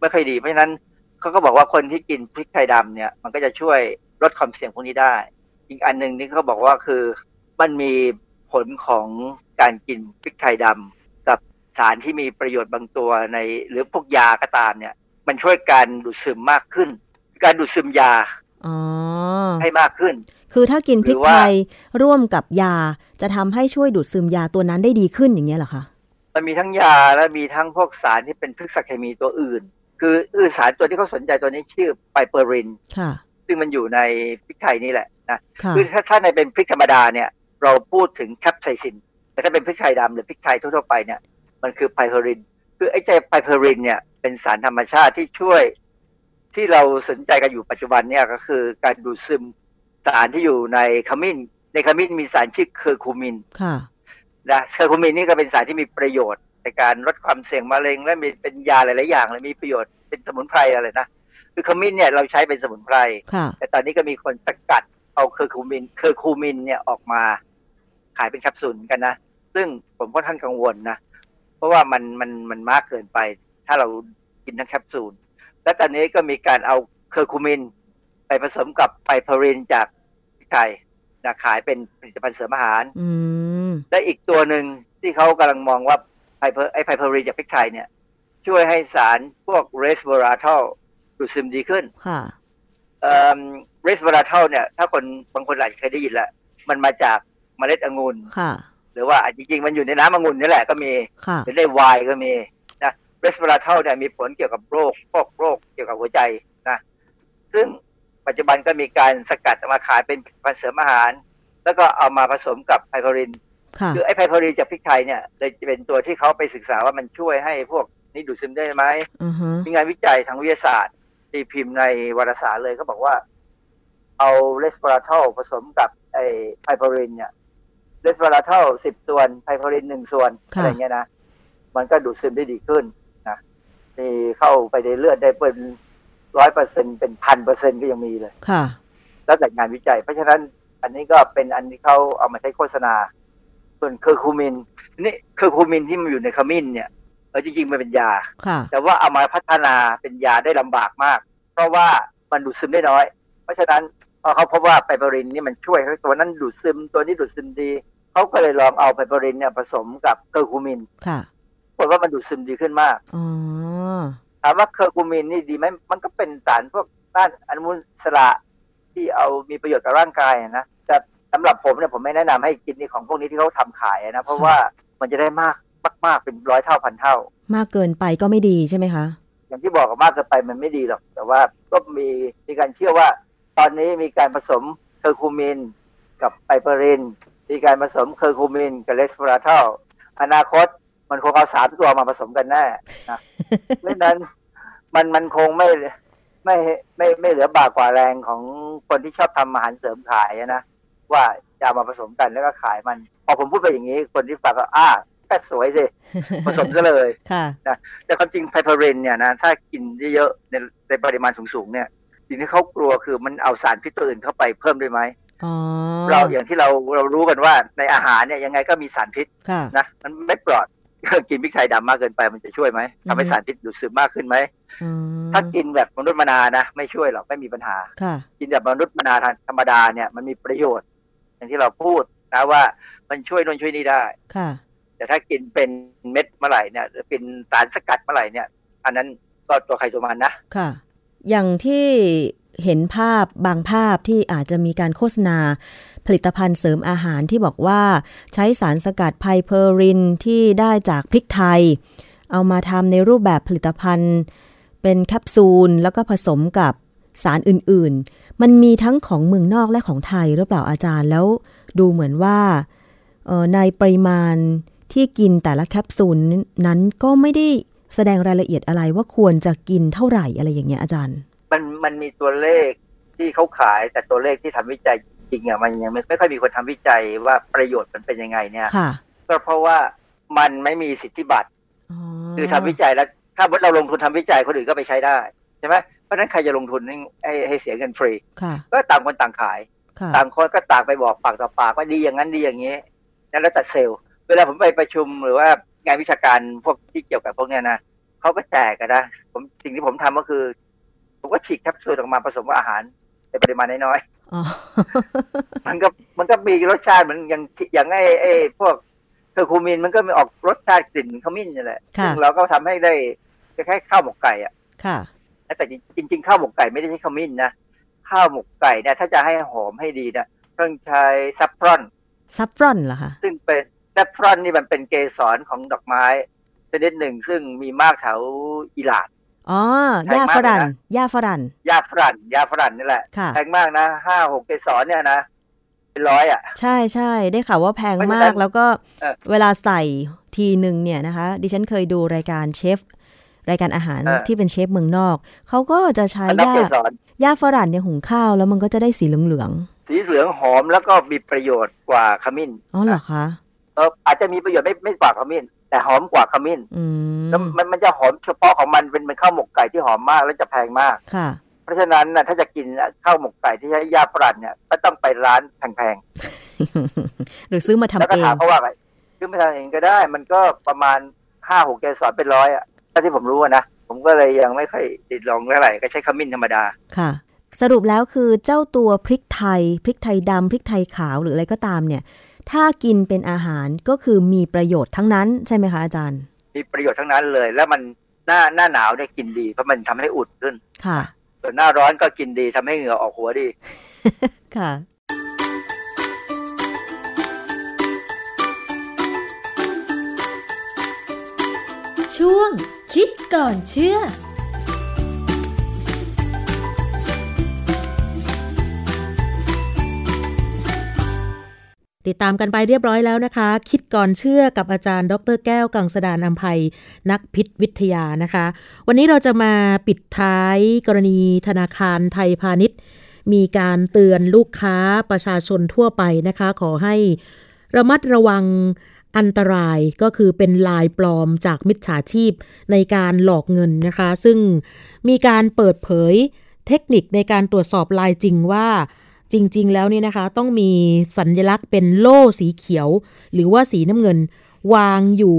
H: ไม่ค่อยดี เพราะฉะนั้นเขาก็บอกว่าคนที่กินพริกไทยดำเนี่ย มันก็จะช่วยลดความเสี่ยงพวกนี้ได้ อีกอันหนึ่งนี่เขาบอกว่าคือมันมีผลของการกินพริกไทยดำกับสารที่มีประโยชน์บางตัวใน หรือพวกยาก็ตามเนี่ย มันช่วยการดูดซึมมากขึ้น การดูดซึมยา
G: อ๋อ
H: ให้มากขึ้น
G: คือถ้ากินพริก
H: หรือว่า
G: ไทยร่วมกับยาจะทำให้ช่วยดูดซึมยาตัวนั้นได้ดีขึ้นอย่างเงี้ยเหรอคะ
H: มันมีทั้งยาและมีทั้งพวกสารที่เป็นพฤกษเคมีตัวอื่น คืออือสารตัวที่เขาสนใจตัวนี้ชื่อไปเปอริน
G: ค่ะ
H: ซึ่งมันอยู่ในพริกไทยนี่แหละนะ
G: ค่ะ
H: คือถ้าถ้าในเป็นพริกธรรมดาเนี่ย เราพูดถึง capsaicin แต่ถ้าเป็นพริกไทยดำหรือพริกไทยทั่วๆไปเนี่ยมันคือ piperine คือไอ้ใจ piperine เนี่ยเป็นสารธรรมชาติที่ช่วยที่เราสนใจกันอยู่ปัจจุบันเนี่ยก็คือการดูดซึม สารที่อยู่ในขมิ้น ในขมิ้นมีสารชื่อเคอร์คูมิน
G: ค่ะ
H: นะเคอร์คูมินนี่ก็เป็นสารที่มีประโยชน์ในการลดความเสี่ยงมะเร็ง และมีเป็นยาหลายๆอย่างเลยมีประโยชน์เป็นสมุนไพรอะไรนะคือขมิ้นเนี่ยเราใช้เป็นสมุนไพร
G: ค่ะ
H: แต่ตอนนี้ก็มีคนสกัดเอา curcumin curcumin เนี่ยออกมาขายเป็นแคปซูลกันนะซึ่งผมค่อนข้างกังวลนะเพราะว่ามันมันมันมากเกินไป ถ้าเรากินทั้งแคปซูลและตอนนี้ก็มีการเอาเคอร์คูมิน ไปผสมกับ piperine จาก พริกไทยนะขายเป็นผลิตภัณฑ์เสริมอาหาร
G: อืม
H: และอีกตัวหนึ่งที่เขากำลังมองว่าไพเพอไอ้ piperine จากพริกไทยเนี่ย ช่วยให้สารพวก resveratrol ดูดซึมดีขึ้น
G: ค่ะ
H: resveratrol เนี่ย ถ้าคนบางคนอาจจะเคยได้ยินแหละมันมาจากเมล็ดองุ่น
G: ค่ะ
H: หรือว่าจริงๆ มันอยู่ในน้ำองุ่นนี่แหละก็มี
G: ค่ะ
H: หรือในไวน์ก็มีนะ resveratrol เนี่ยมีผลเกี่ยวกับโรคพวกโรคเกี่ยวกับหัวใจนะ ซึ่ง ปัจจุบันก็มีการสกัดออกมาขายเป็นผลิตภัณฑ์เสริมอาหาร แล้วก็เอามาผสมกับ piperine
G: ค่ะ
H: คือไอ้ piperine จากพริกไทยเนี่ยเลยจะเป็นตัวที่เขาไปศึกษาว่ามันช่วยให้พวกนี้ดูดซึมได้ไหม
G: อือฮึ
H: มีงานวิจัยทางวิทยาศาสตร์ตีพิมพ์ในวารสารเลยเขาบอกว่า เอา resveratrol ผสมกับไอ้ piperine เนี่ย resveratrol สิบส่วน piperine หนึ่งส่วน
G: ค่ะ
H: อะไรเงี้ยนะมันก็ดูดซึมได้ดีขึ้นนะมีเข้าไปในเลือดได้เป็น ร้อยเปอร์เซ็นต์เป็นพันเปอร์เซ็นต์ก็ยังมีเลย
G: ค่ะ
H: แล้วแต่งานวิจัย เพราะฉะนั้นอันนี้ก็เป็นอันที่เขาเอามาใช้โฆษณา ส่วนเคอร์คูมินนี่เคอร์คูมินที่มันอยู่ในขมิ้นเนี่ยเออจริงๆมันเป็นยา
G: ค่ะ
H: แต่ว่าเอามาพัฒนาเป็นยาได้ลำบากมาก เพราะว่ามันดูดซึมได้น้อย เพราะฉะนั้นพอเขาพบว่า piperine นี่มันช่วยให้ตัวนั้นดูดซึมตัวนี้ดูดซึมดีเขาก็เลยลองเอา piperine เนี่ยผสมกับเคอร์คูมิน
G: ค่ะ
H: ผลว่ามันดูดซึมดีขึ้นมาก
G: อ๋อ
H: ถามว่าเคอร์คูมินนี่ดีไหมมันก็เป็นสารพวกต้านอนุมูลอิสระที่เอามีประโยชน์กับร่างกายอะนะแต่สำหรับผมเนี่ยผมไม่แนะนำให้กินในของพวกนี้ที่เขาทำขายอะนะ เพราะว่ามันจะได้มากมากๆเป็นร้อยเท่าพันเท่า
G: มากเกินไปก็ไม่ดีใช่ไหมคะ
H: อย่างที่บอกกันมากเกินไปมันไม่ดีหรอก แต่ว่าก็มีมีการเชื่อว่า ตอนนี้มีการผสมเคอร์คูมินกับ piperine มีการผสมเคอร์คูมินกับ resveratrolอนาคต มันคงเอาสามตัวมาผสมกันแน่นะเพราะฉะนั้นมันมันคงไม่ไม่ไม่ไม่เหลือบากกว่าแรงของคนที่ชอบทำอาหารเสริมขายอะนะว่าจะเอามาผสมกันแล้วก็ขายมัน พอผมพูดไปอย่างนี้ คนที่ฟังก็อ้าแค่สวยสิผสมซะเลย
G: ค่ะ
H: นะแต่ความจริงไพเปอรินเนี่ยนะถ้ากินเยอะๆในในปริมาณสูงๆเนี่ยสิ่งที่เขากลัวคือมันเอาสารพิษตัวอื่นเข้าไปเพิ่มด้วยไหม
G: อ๋อ
H: เราอย่างที่เราเรารู้กันว่าในอาหารเนี่ยยังไงก็มีสารพิษ
G: ค่ะ
H: นะมันไม่ปลอด กินพริกไทยดำมากเกินไปมันจะช่วยไหมทำให้
G: อือฮึ
H: สารพิษดูดซึมมากขึ้นไหม
G: อืม
H: ถ้ากินแบบมนุษย์มนานะไม่ช่วยหรอกไม่มีปัญหา
G: ค่ะ
H: กินแบบมนุษย์มนาธรรมดาเนี่ยมันมีประโยชน์ อย่างที่เราพูดนะว่ามันช่วยโน่นช่วยนี่ได้
G: ค่ะ
H: แต่ถ้ากินเป็นเม็ดเมื่อไหร่เนี่ยหรือเป็นสารสกัดเมื่อไหร่เนี่ย อันนั้นก็ตัวใครตัวมันนะ
G: ค่ะ อย่างที่เห็นภาพบางภาพที่อาจจะมีการโฆษณา ผลิตภัณฑ์เสริมอาหารที่บอกว่าใช้สารสกัดไพเพอรินที่ได้จากพริกไทย เอามาทำในรูปแบบผลิตภัณฑ์เป็นแคปซูล แล้วก็ผสมกับสารอื่นๆ มันมีทั้งของเมืองนอกและของไทยหรือเปล่าอาจารย์แล้วดูเหมือนว่าในปริมาณที่กินแต่ละแคปซูลนั้นก็ไม่ได้ แสดงรายละเอียดอะไรว่าควรจะกินเท่าไหร่อะไรอย่างเงี้ยอาจารย์
H: มันมันมีตัวเลขที่เขาขายแต่ตัวเลขที่ทำวิจัยจริงๆอะมันยังไม่ไม่ค่อยมีคนทำวิจัยว่าประโยชน์มันเป็นยังไงเนี่ย
G: ค่ะ
H: ก็เพราะว่ามันไม่มีสิทธิบัตรคือทำวิจัยแล้ว ถ้าเราลงทุนทำวิจัยคนอื่นก็ไปใช้ได้ใช่ไหมเพราะฉะนั้นใครจะลงทุนให้ให้ให้เสียเงินฟรี
G: ค่ะ
H: ก็ต่างคนต่างขาย
G: ค่ะ
H: ต่างคนก็ต่างไปบอกปากต่อปากว่าดีอย่างนั้นดีอย่างนี้นั่นแล้วแต่เซลล์เวลาผมไปประชุมหรือว่า งงานวิชาการพวกที่เกี่ยวกับพวกเนี้ยนะเขาก็แจกกันนะผมสิ่งที่ผมทำก็คือ ผมก็ฉีกแคปซูลออกมาผสมกับอาหารในปริมาณน้อยๆมันก็มันก็มีรสชาติเหมือนอย่างอย่างไอ้ไอ้พวกเทอร์คูมินมันก็มีออกรสชาติกลิ่นขมิ้นนี่แหละซึ่งเราก็ทำให้ได้คล้ายๆข้าวหมกไก่อะ
G: ค่ะ
H: แต่จริง ๆ ข้าวหมกไก่ไม่ได้ใช้ขมิ้นนะข้าวหมกไก่เนี่ยถ้าจะให้หอมให้ดีนะต้องใช้
G: saffron saffron เหรอคะ
H: ซึ่งเป็น saffron นี่มันเป็นเกสรของดอกไม้ชนิดหนึ่งซึ่งมีมากแถวอิหร่าน
G: อ๋อหญ้าฝรั่นหญ้าฝรั่น
H: หญ้าฝรั่นหญ้าฝรั่นนี่แหละแพงมากนะห้าหกเกสรเนี่ยนะเป็นร้อยอะ
G: ใช่ใช่ได้ข่าวว่าแพงมากแล้วก็เวลาใส่ทีหนึ่งเนี่ยนะคะ ดิฉันเคยดูรายการเชฟรายการอาหารที่เป็นเชฟเมืองนอก เขาก็จะใช้หญ้ายาฝรั่นเนี่ยหุงข้าวแล้วมันก็จะได้สีเหลือง
H: ๆสีเหลืองหอมแล้วก็มีประโยชน์กว่าขมิ้น
G: อ๋อเหรอคะ
H: เอออาจจะมีประโยชน์ไม่ไม่กว่าขมิ้นแต่หอมกว่าขมิ้นแล้วมันมันจะหอมเฉพาะของมันเป็นเป็นข้าวหมกไก่ที่หอมมากแล้วจะแพงมาก
G: ค่ะ
H: เพราะฉะนั้นนะถ้าจะกินข้าวหมกไก่ที่ใช้ยาฝรั่นเนี่ยก็ต้องไปร้านแพง
G: ๆหรือซื้อมาทำเองแล้วก็
H: ถามเขาว่าไงซื้อมาทำเองก็ได้ มันก็ประมาณห้าหกเกสรเป็นร้อยอะถ้าที่ผมรู้นะผมก็เลยยังไม่ค่อยติดลองเท่าไหร่ก็ใช้ขมิ้นธรรมดา
G: ค่ะสรุปแล้วคือเจ้าตัวพริกไทย พริกไทยดำพริกไทยขาวหรืออะไรก็ตามเนี่ย ถ้ากินเป็นอาหารก็คือมีประโยชน์ทั้งนั้นใช่ไหมคะอาจารย์
H: มีประโยชน์ทั้งนั้นเลย แล้วมันหน้าหน้าหนาวเนี่ยกินดีเพราะมันทำให้อุ่นขึ้น
G: ค่ะ
H: ส่วนหน้าร้อนก็กินดีทำให้เหงื่อออกหัวดี
G: ค่ะ
F: ช่วงคิดก่อนเชื่อ
B: ติดตามกันไปเรียบร้อยแล้วนะคะ คิดก่อนเชื่อกับอาจารย์ ดรแก้วกังสดานอัมภัยนักพิษวิทยานะคะ วันนี้เราจะมาปิดท้ายกรณีธนาคารไทยพาณิชย์ มีการเตือนลูกค้าประชาชนทั่วไปนะคะ ขอให้ระมัดระวังอันตรายก็คือเป็นลายปลอมจากมิจฉาชีพในการหลอกเงินนะคะ ซึ่งมีการเปิดเผยเทคนิคในการตรวจสอบลายจริงว่า จริง ๆ แล้วเนี่ยนะคะ ต้องมีสัญลักษณ์เป็นโล่สีเขียว หรือว่าสีน้ำเงินวางอยู่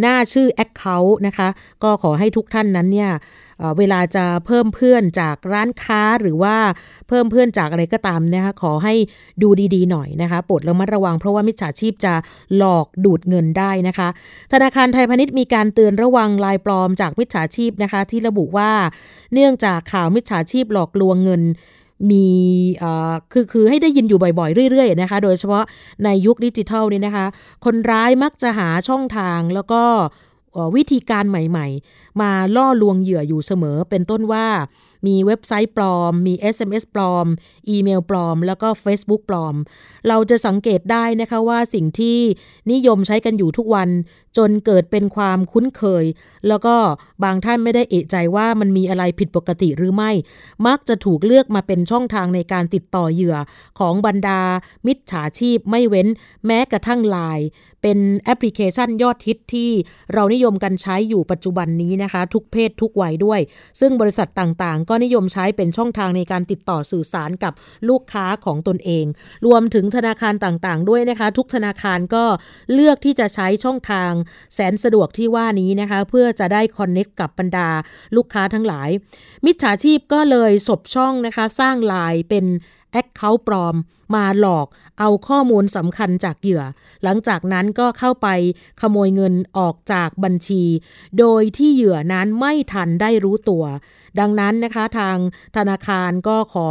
B: หน้าชื่อ Account นะคะ ก็ขอให้ทุกท่านนั้นเนี่ยเวลาจะเพิ่มเพื่อนจากร้านค้าหรือว่าเพิ่มเพื่อนจากอะไรก็ตามนะคะขอให้ดูดีๆหน่อยนะคะโปรดระมัดระวังเพราะว่ามิจฉาชีพจะหลอกดูดเงินได้นะคะ ธนาคารไทยพาณิชย์มีการเตือนระวังลายปลอมจากมิจฉาชีพนะคะ ที่ระบุว่าเนื่องจากข่าวมิจฉาชีพหลอกลวงเงิน มีคือคือให้ได้ยินอยู่บ่อยๆ เรื่อยๆนะคะ โดยเฉพาะในยุคดิจิทัลนี่นะคะ คนร้ายมักจะหาช่องทางแล้วก็วิธีการใหม่ๆ มาล่อลวงเหยื่ออยู่เสมอเป็นต้นว่า มีเว็บไซต์ปลอม มี SMS ปลอม อีเมลปลอม แล้วก็ Facebook ปลอม เราจะสังเกตได้นะคะว่าสิ่งที่นิยมใช้กันอยู่ทุกวัน จนเกิดเป็นความคุ้นเคย แล้วก็บางท่านไม่ได้เอะใจว่ามันมีอะไรผิดปกติหรือไม่ มักจะถูกเลือกมาเป็นช่องทางในการติดต่อเหยื่อของบรรดามิจฉาชีพไม่เว้นแม้กระทั่งไลน์ เป็นแอปพลิเคชันยอดฮิตที่เรานิยมกันใช้อยู่ปัจจุบันนี้นะคะ ทุกเพศทุกวัยด้วย ซึ่งบริษัทต่างๆ ก็นิยมใช้เป็นช่องทางในการติดต่อสื่อสารกับลูกค้าของตนเอง รวมถึงธนาคารต่างๆ ด้วยนะคะ ทุกธนาคารก็เลือกที่จะใช้ช่องทางแสนสะดวกที่ว่านี้นะคะ เพื่อจะได้คอนเน็กกับบรรดาลูกค้าทั้งหลาย มิจฉาชีพก็เลยสบช่องนะคะ สร้างลายเป็น แอคเคาท์ปลอมมาหลอกเอาข้อมูลสำคัญจากเหยื่อ หลังจากนั้นก็เข้าไปขโมยเงินออกจากบัญชี โดยที่เหยื่อนั้นไม่ทันได้รู้ตัว ดังนั้นนะคะทางธนาคารก็ขอ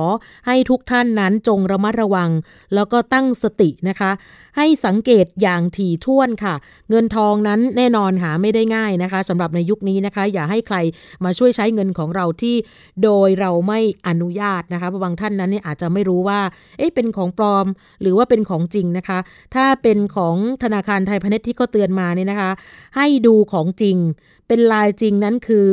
B: ให้ทุกท่านนั้นจงระมัดระวัง แล้วก็ตั้งสตินะคะ ให้สังเกตอย่างถี่ถ้วนค่ะ เงินทองนั้นแน่นอนหาไม่ได้ง่ายนะคะสำหรับในยุคนี้นะคะ อย่าให้ใครมาช่วยใช้เงินของเราที่โดยเราไม่อนุญาตนะคะบางท่านนั้นเนี่ยอาจจะไม่รู้ว่าเอ๊ะเป็นของปลอมหรือว่าเป็นของจริงนะคะ ถ้าเป็นของธนาคารไทยพาณิชย์ที่เขาเตือนมาเนี่ยนะคะ ให้ดูของจริง เป็นลายจริงนั้นคือ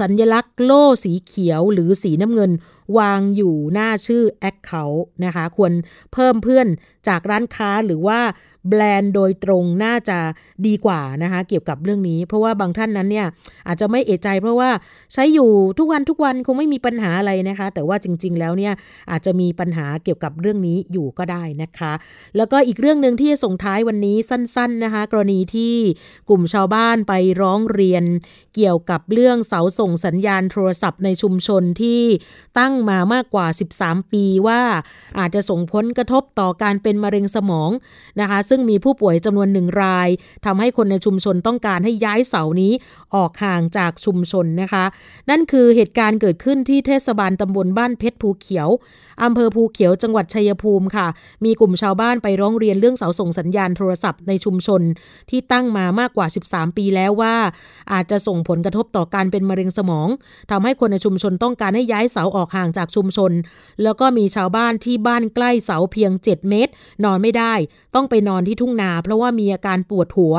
B: สัญญลักษณ์โล่สีเขียวหรือสีน้ำเงินวางอยู่หน้าชื่อ Account นะคะ ควรเพิ่มเพื่อนจากร้านค้าหรือว่าแบรนด์โดยตรงน่าจะดีกว่านะคะ เกี่ยวกับเรื่องนี้ เพราะว่าบางท่านนั้นเนี่ยอาจจะไม่เอะใจ เพราะว่าใช้อยู่ทุกวันทุกวันคงไม่มีปัญหาอะไรนะคะ แต่ว่าจริง ๆ แล้วเนี่ยอาจจะมีปัญหาเกี่ยวกับเรื่องนี้อยู่ก็ได้นะคะ แล้วก็อีกเรื่องหนึ่งที่จะส่งท้ายวันนี้สั้น ๆนะคะ กรณีที่กลุ่มชาวบ้านไปร้องเรียน เกี่ยวกับเรื่องเสาส่งสัญญาณโทรศัพท์ในชุมชนที่ตั้งมามากกว่า 13 ปีว่าอาจจะส่งผลกระทบต่อการเป็นมะเร็งสมองนะคะ ซึ่งมีผู้ป่วยจำนวนหนึ่งรายทำให้คนในชุมชนต้องการให้ย้ายเสานี้ออกห่างจากชุมชนนะคะ นั่นคือเหตุการณ์เกิดขึ้นที่เทศบาลตำบลบ้านเพชรภูเขียวอำเภอภูเขียวจังหวัดชัยภูมิค่ะ มีกลุ่มชาวบ้านไปร้องเรียนเรื่องเสาส่งสัญญาณโทรศัพท์ในชุมชน ที่ตั้งมามากกว่า 13 ปีแล้วว่า อาจจะส่งผลกระทบต่อการเป็นมะเร็งสมองทำให้คนในชุมชนต้องการให้ย้ายเสาออกห่างจากชุมชน แล้วก็มีชาวบ้านที่บ้านใกล้เสาเพียง 7 เมตร นอนไม่ได้ ต้องไปนอนที่ทุ่งนา เพราะว่ามีอาการปวดหัว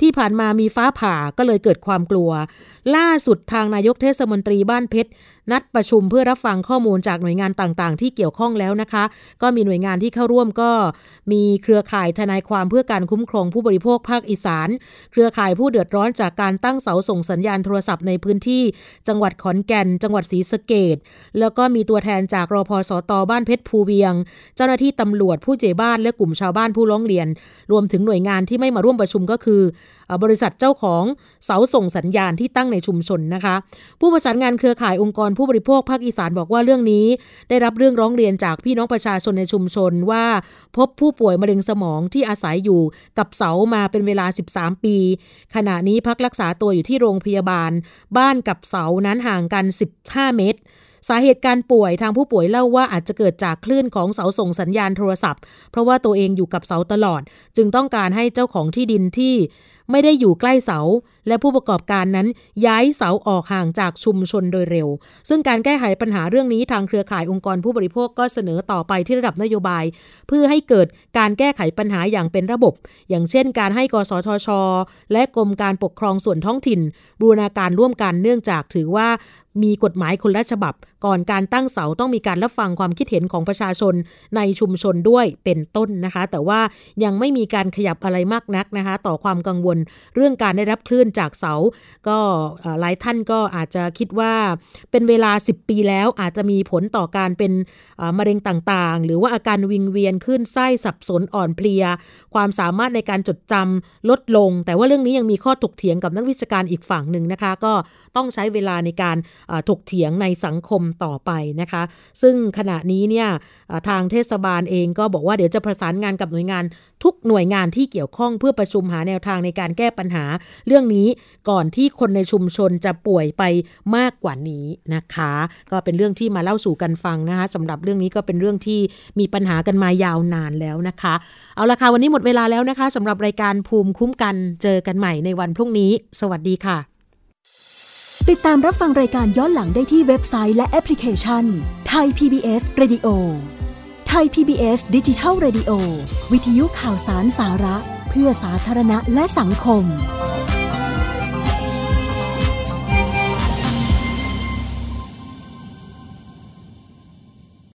B: ที่ผ่านมามีฟ้าผ่าก็เลยเกิดความกลัว ล่าสุดทางนายกเทศมนตรีบ้านเพชร นัดประชุมเพื่อรับฟังข้อมูลจากหน่วยงานต่างๆ ที่เกี่ยวข้องแล้วนะคะ ก็มีหน่วยงานที่เข้าร่วมก็ มีเครือข่ายทนายความเพื่อการคุ้มครองผู้บริโภคภาคอีสาน เครือข่ายผู้เดือดร้อนจากการตั้งเสาส่งสัญญาณโทรศัพท์ในพื้นที่ จังหวัดขอนแก่น จังหวัดศรีสะเกดแล้วก็มีตัวแทนจากรพสตบ้านเพชรภูเวียง เจ้าหน้าที่ตำรวจผู้เจบ้านและกลุ่มชาวบ้านผู้ร้องเรียน รวมถึงหน่วยงานที่ไม่มาร่วมประชุมก็คือ บริษัทเจ้าของเสาส่งสัญญาณที่ตั้งในชุมชนนะคะ ผู้ประสานงานเครือข่ายองค์กรผู้บริโภคภาคอีสานบอกว่าเรื่องนี้ ได้รับเรื่องร้องเรียนจากพี่น้องประชาชนในชุมชนว่า พบผู้ป่วยมะเร็งสมองที่อาศัยอยู่กับเสามาเป็นเวลา 13 ปี ขณะนี้พักรักษาตัวอยู่ที่โรงพยาบาล บ้านกับเสานั้นห่างกัน 15 เมตรสาเหตุการป่วยทางผู้ป่วยเล่าว่าอาจจะเกิดจากคลื่นของเสาส่งสัญญาณโทรศัพท์ เพราะว่าตัวเองอยู่กับเสาตลอด จึงต้องการให้เจ้าของที่ดินที่ ไม่ได้อยู่ใกล้เสา และผู้ประกอบการนั้นย้ายเสาออกห่างจากชุมชนโดยเร็ว ซึ่งการแก้ไขปัญหาเรื่องนี้ทางเครือข่ายองค์กรผู้บริโภคก็เสนอต่อไปที่ระดับนโยบาย เพื่อให้เกิดการแก้ไขปัญหาอย่างเป็นระบบ อย่างเช่น การให้กสทช และกรมการปกครองส่วนท้องถิ่น บูรณาการร่วมกันเนื่องจากถือว่ามีกฎหมายคนละฉบับ ก่อนการตั้งเสาต้องมีการรับฟังความคิดเห็นของประชาชนในชุมชนด้วยเป็นต้นนะคะ แต่ว่ายังไม่มีการขยับอะไรมากนักนะคะ ต่อความกังวล เรื่องการได้รับคลื่นจากเสา ก็หลายท่านก็อาจจะคิดว่าเป็นเวลา 10 ปีแล้วอาจจะมีผลต่อการเป็นมะเร็งต่างๆ หรือว่าอาการวิงเวียนขึ้นไส้สับสนอ่อนเพลีย ความสามารถในการจดจำลดลง แต่ว่าเรื่องนี้ยังมีข้อถกเถียงกับนักวิชาการอีกฝั่งหนึ่งนะคะ ก็ต้องใช้เวลาในการถกเถียงในสังคมต่อไปนะคะ ซึ่งขณะนี้เนี่ยทางเทศบาลเองก็บอกว่าเดี๋ยวจะประสานงานกับหน่วยงานทุกหน่วยงานที่เกี่ยวข้องเพื่อประชุมหาแนวทางในการแก้ปัญหาเรื่องนี้นี้ก่อนที่คนในชุมชนจะป่วยไปมากกว่านี้นะคะ ก็เป็นเรื่องที่มาเล่าสู่กันฟังนะคะสำหรับเรื่องนี้ก็เป็นเรื่องที่มีปัญหากันมายาวนานแล้วนะคะ เอาละค่ะวันนี้หมดเวลาแล้วนะคะสำหรับรายการภูมิคุ้มกันเจอกันใหม่ในวันพรุ่งนี้ สวัสดีค่ะ
I: ติดตามรับฟังรายการย้อนหลังได้ที่เว็บไซต์และแอปพลิเคชันไทย PBS Radio ไทย PBS ดิจิทัล Radio วิทยุข่าวสารสาระ เพื่อสาธารณะและสังคม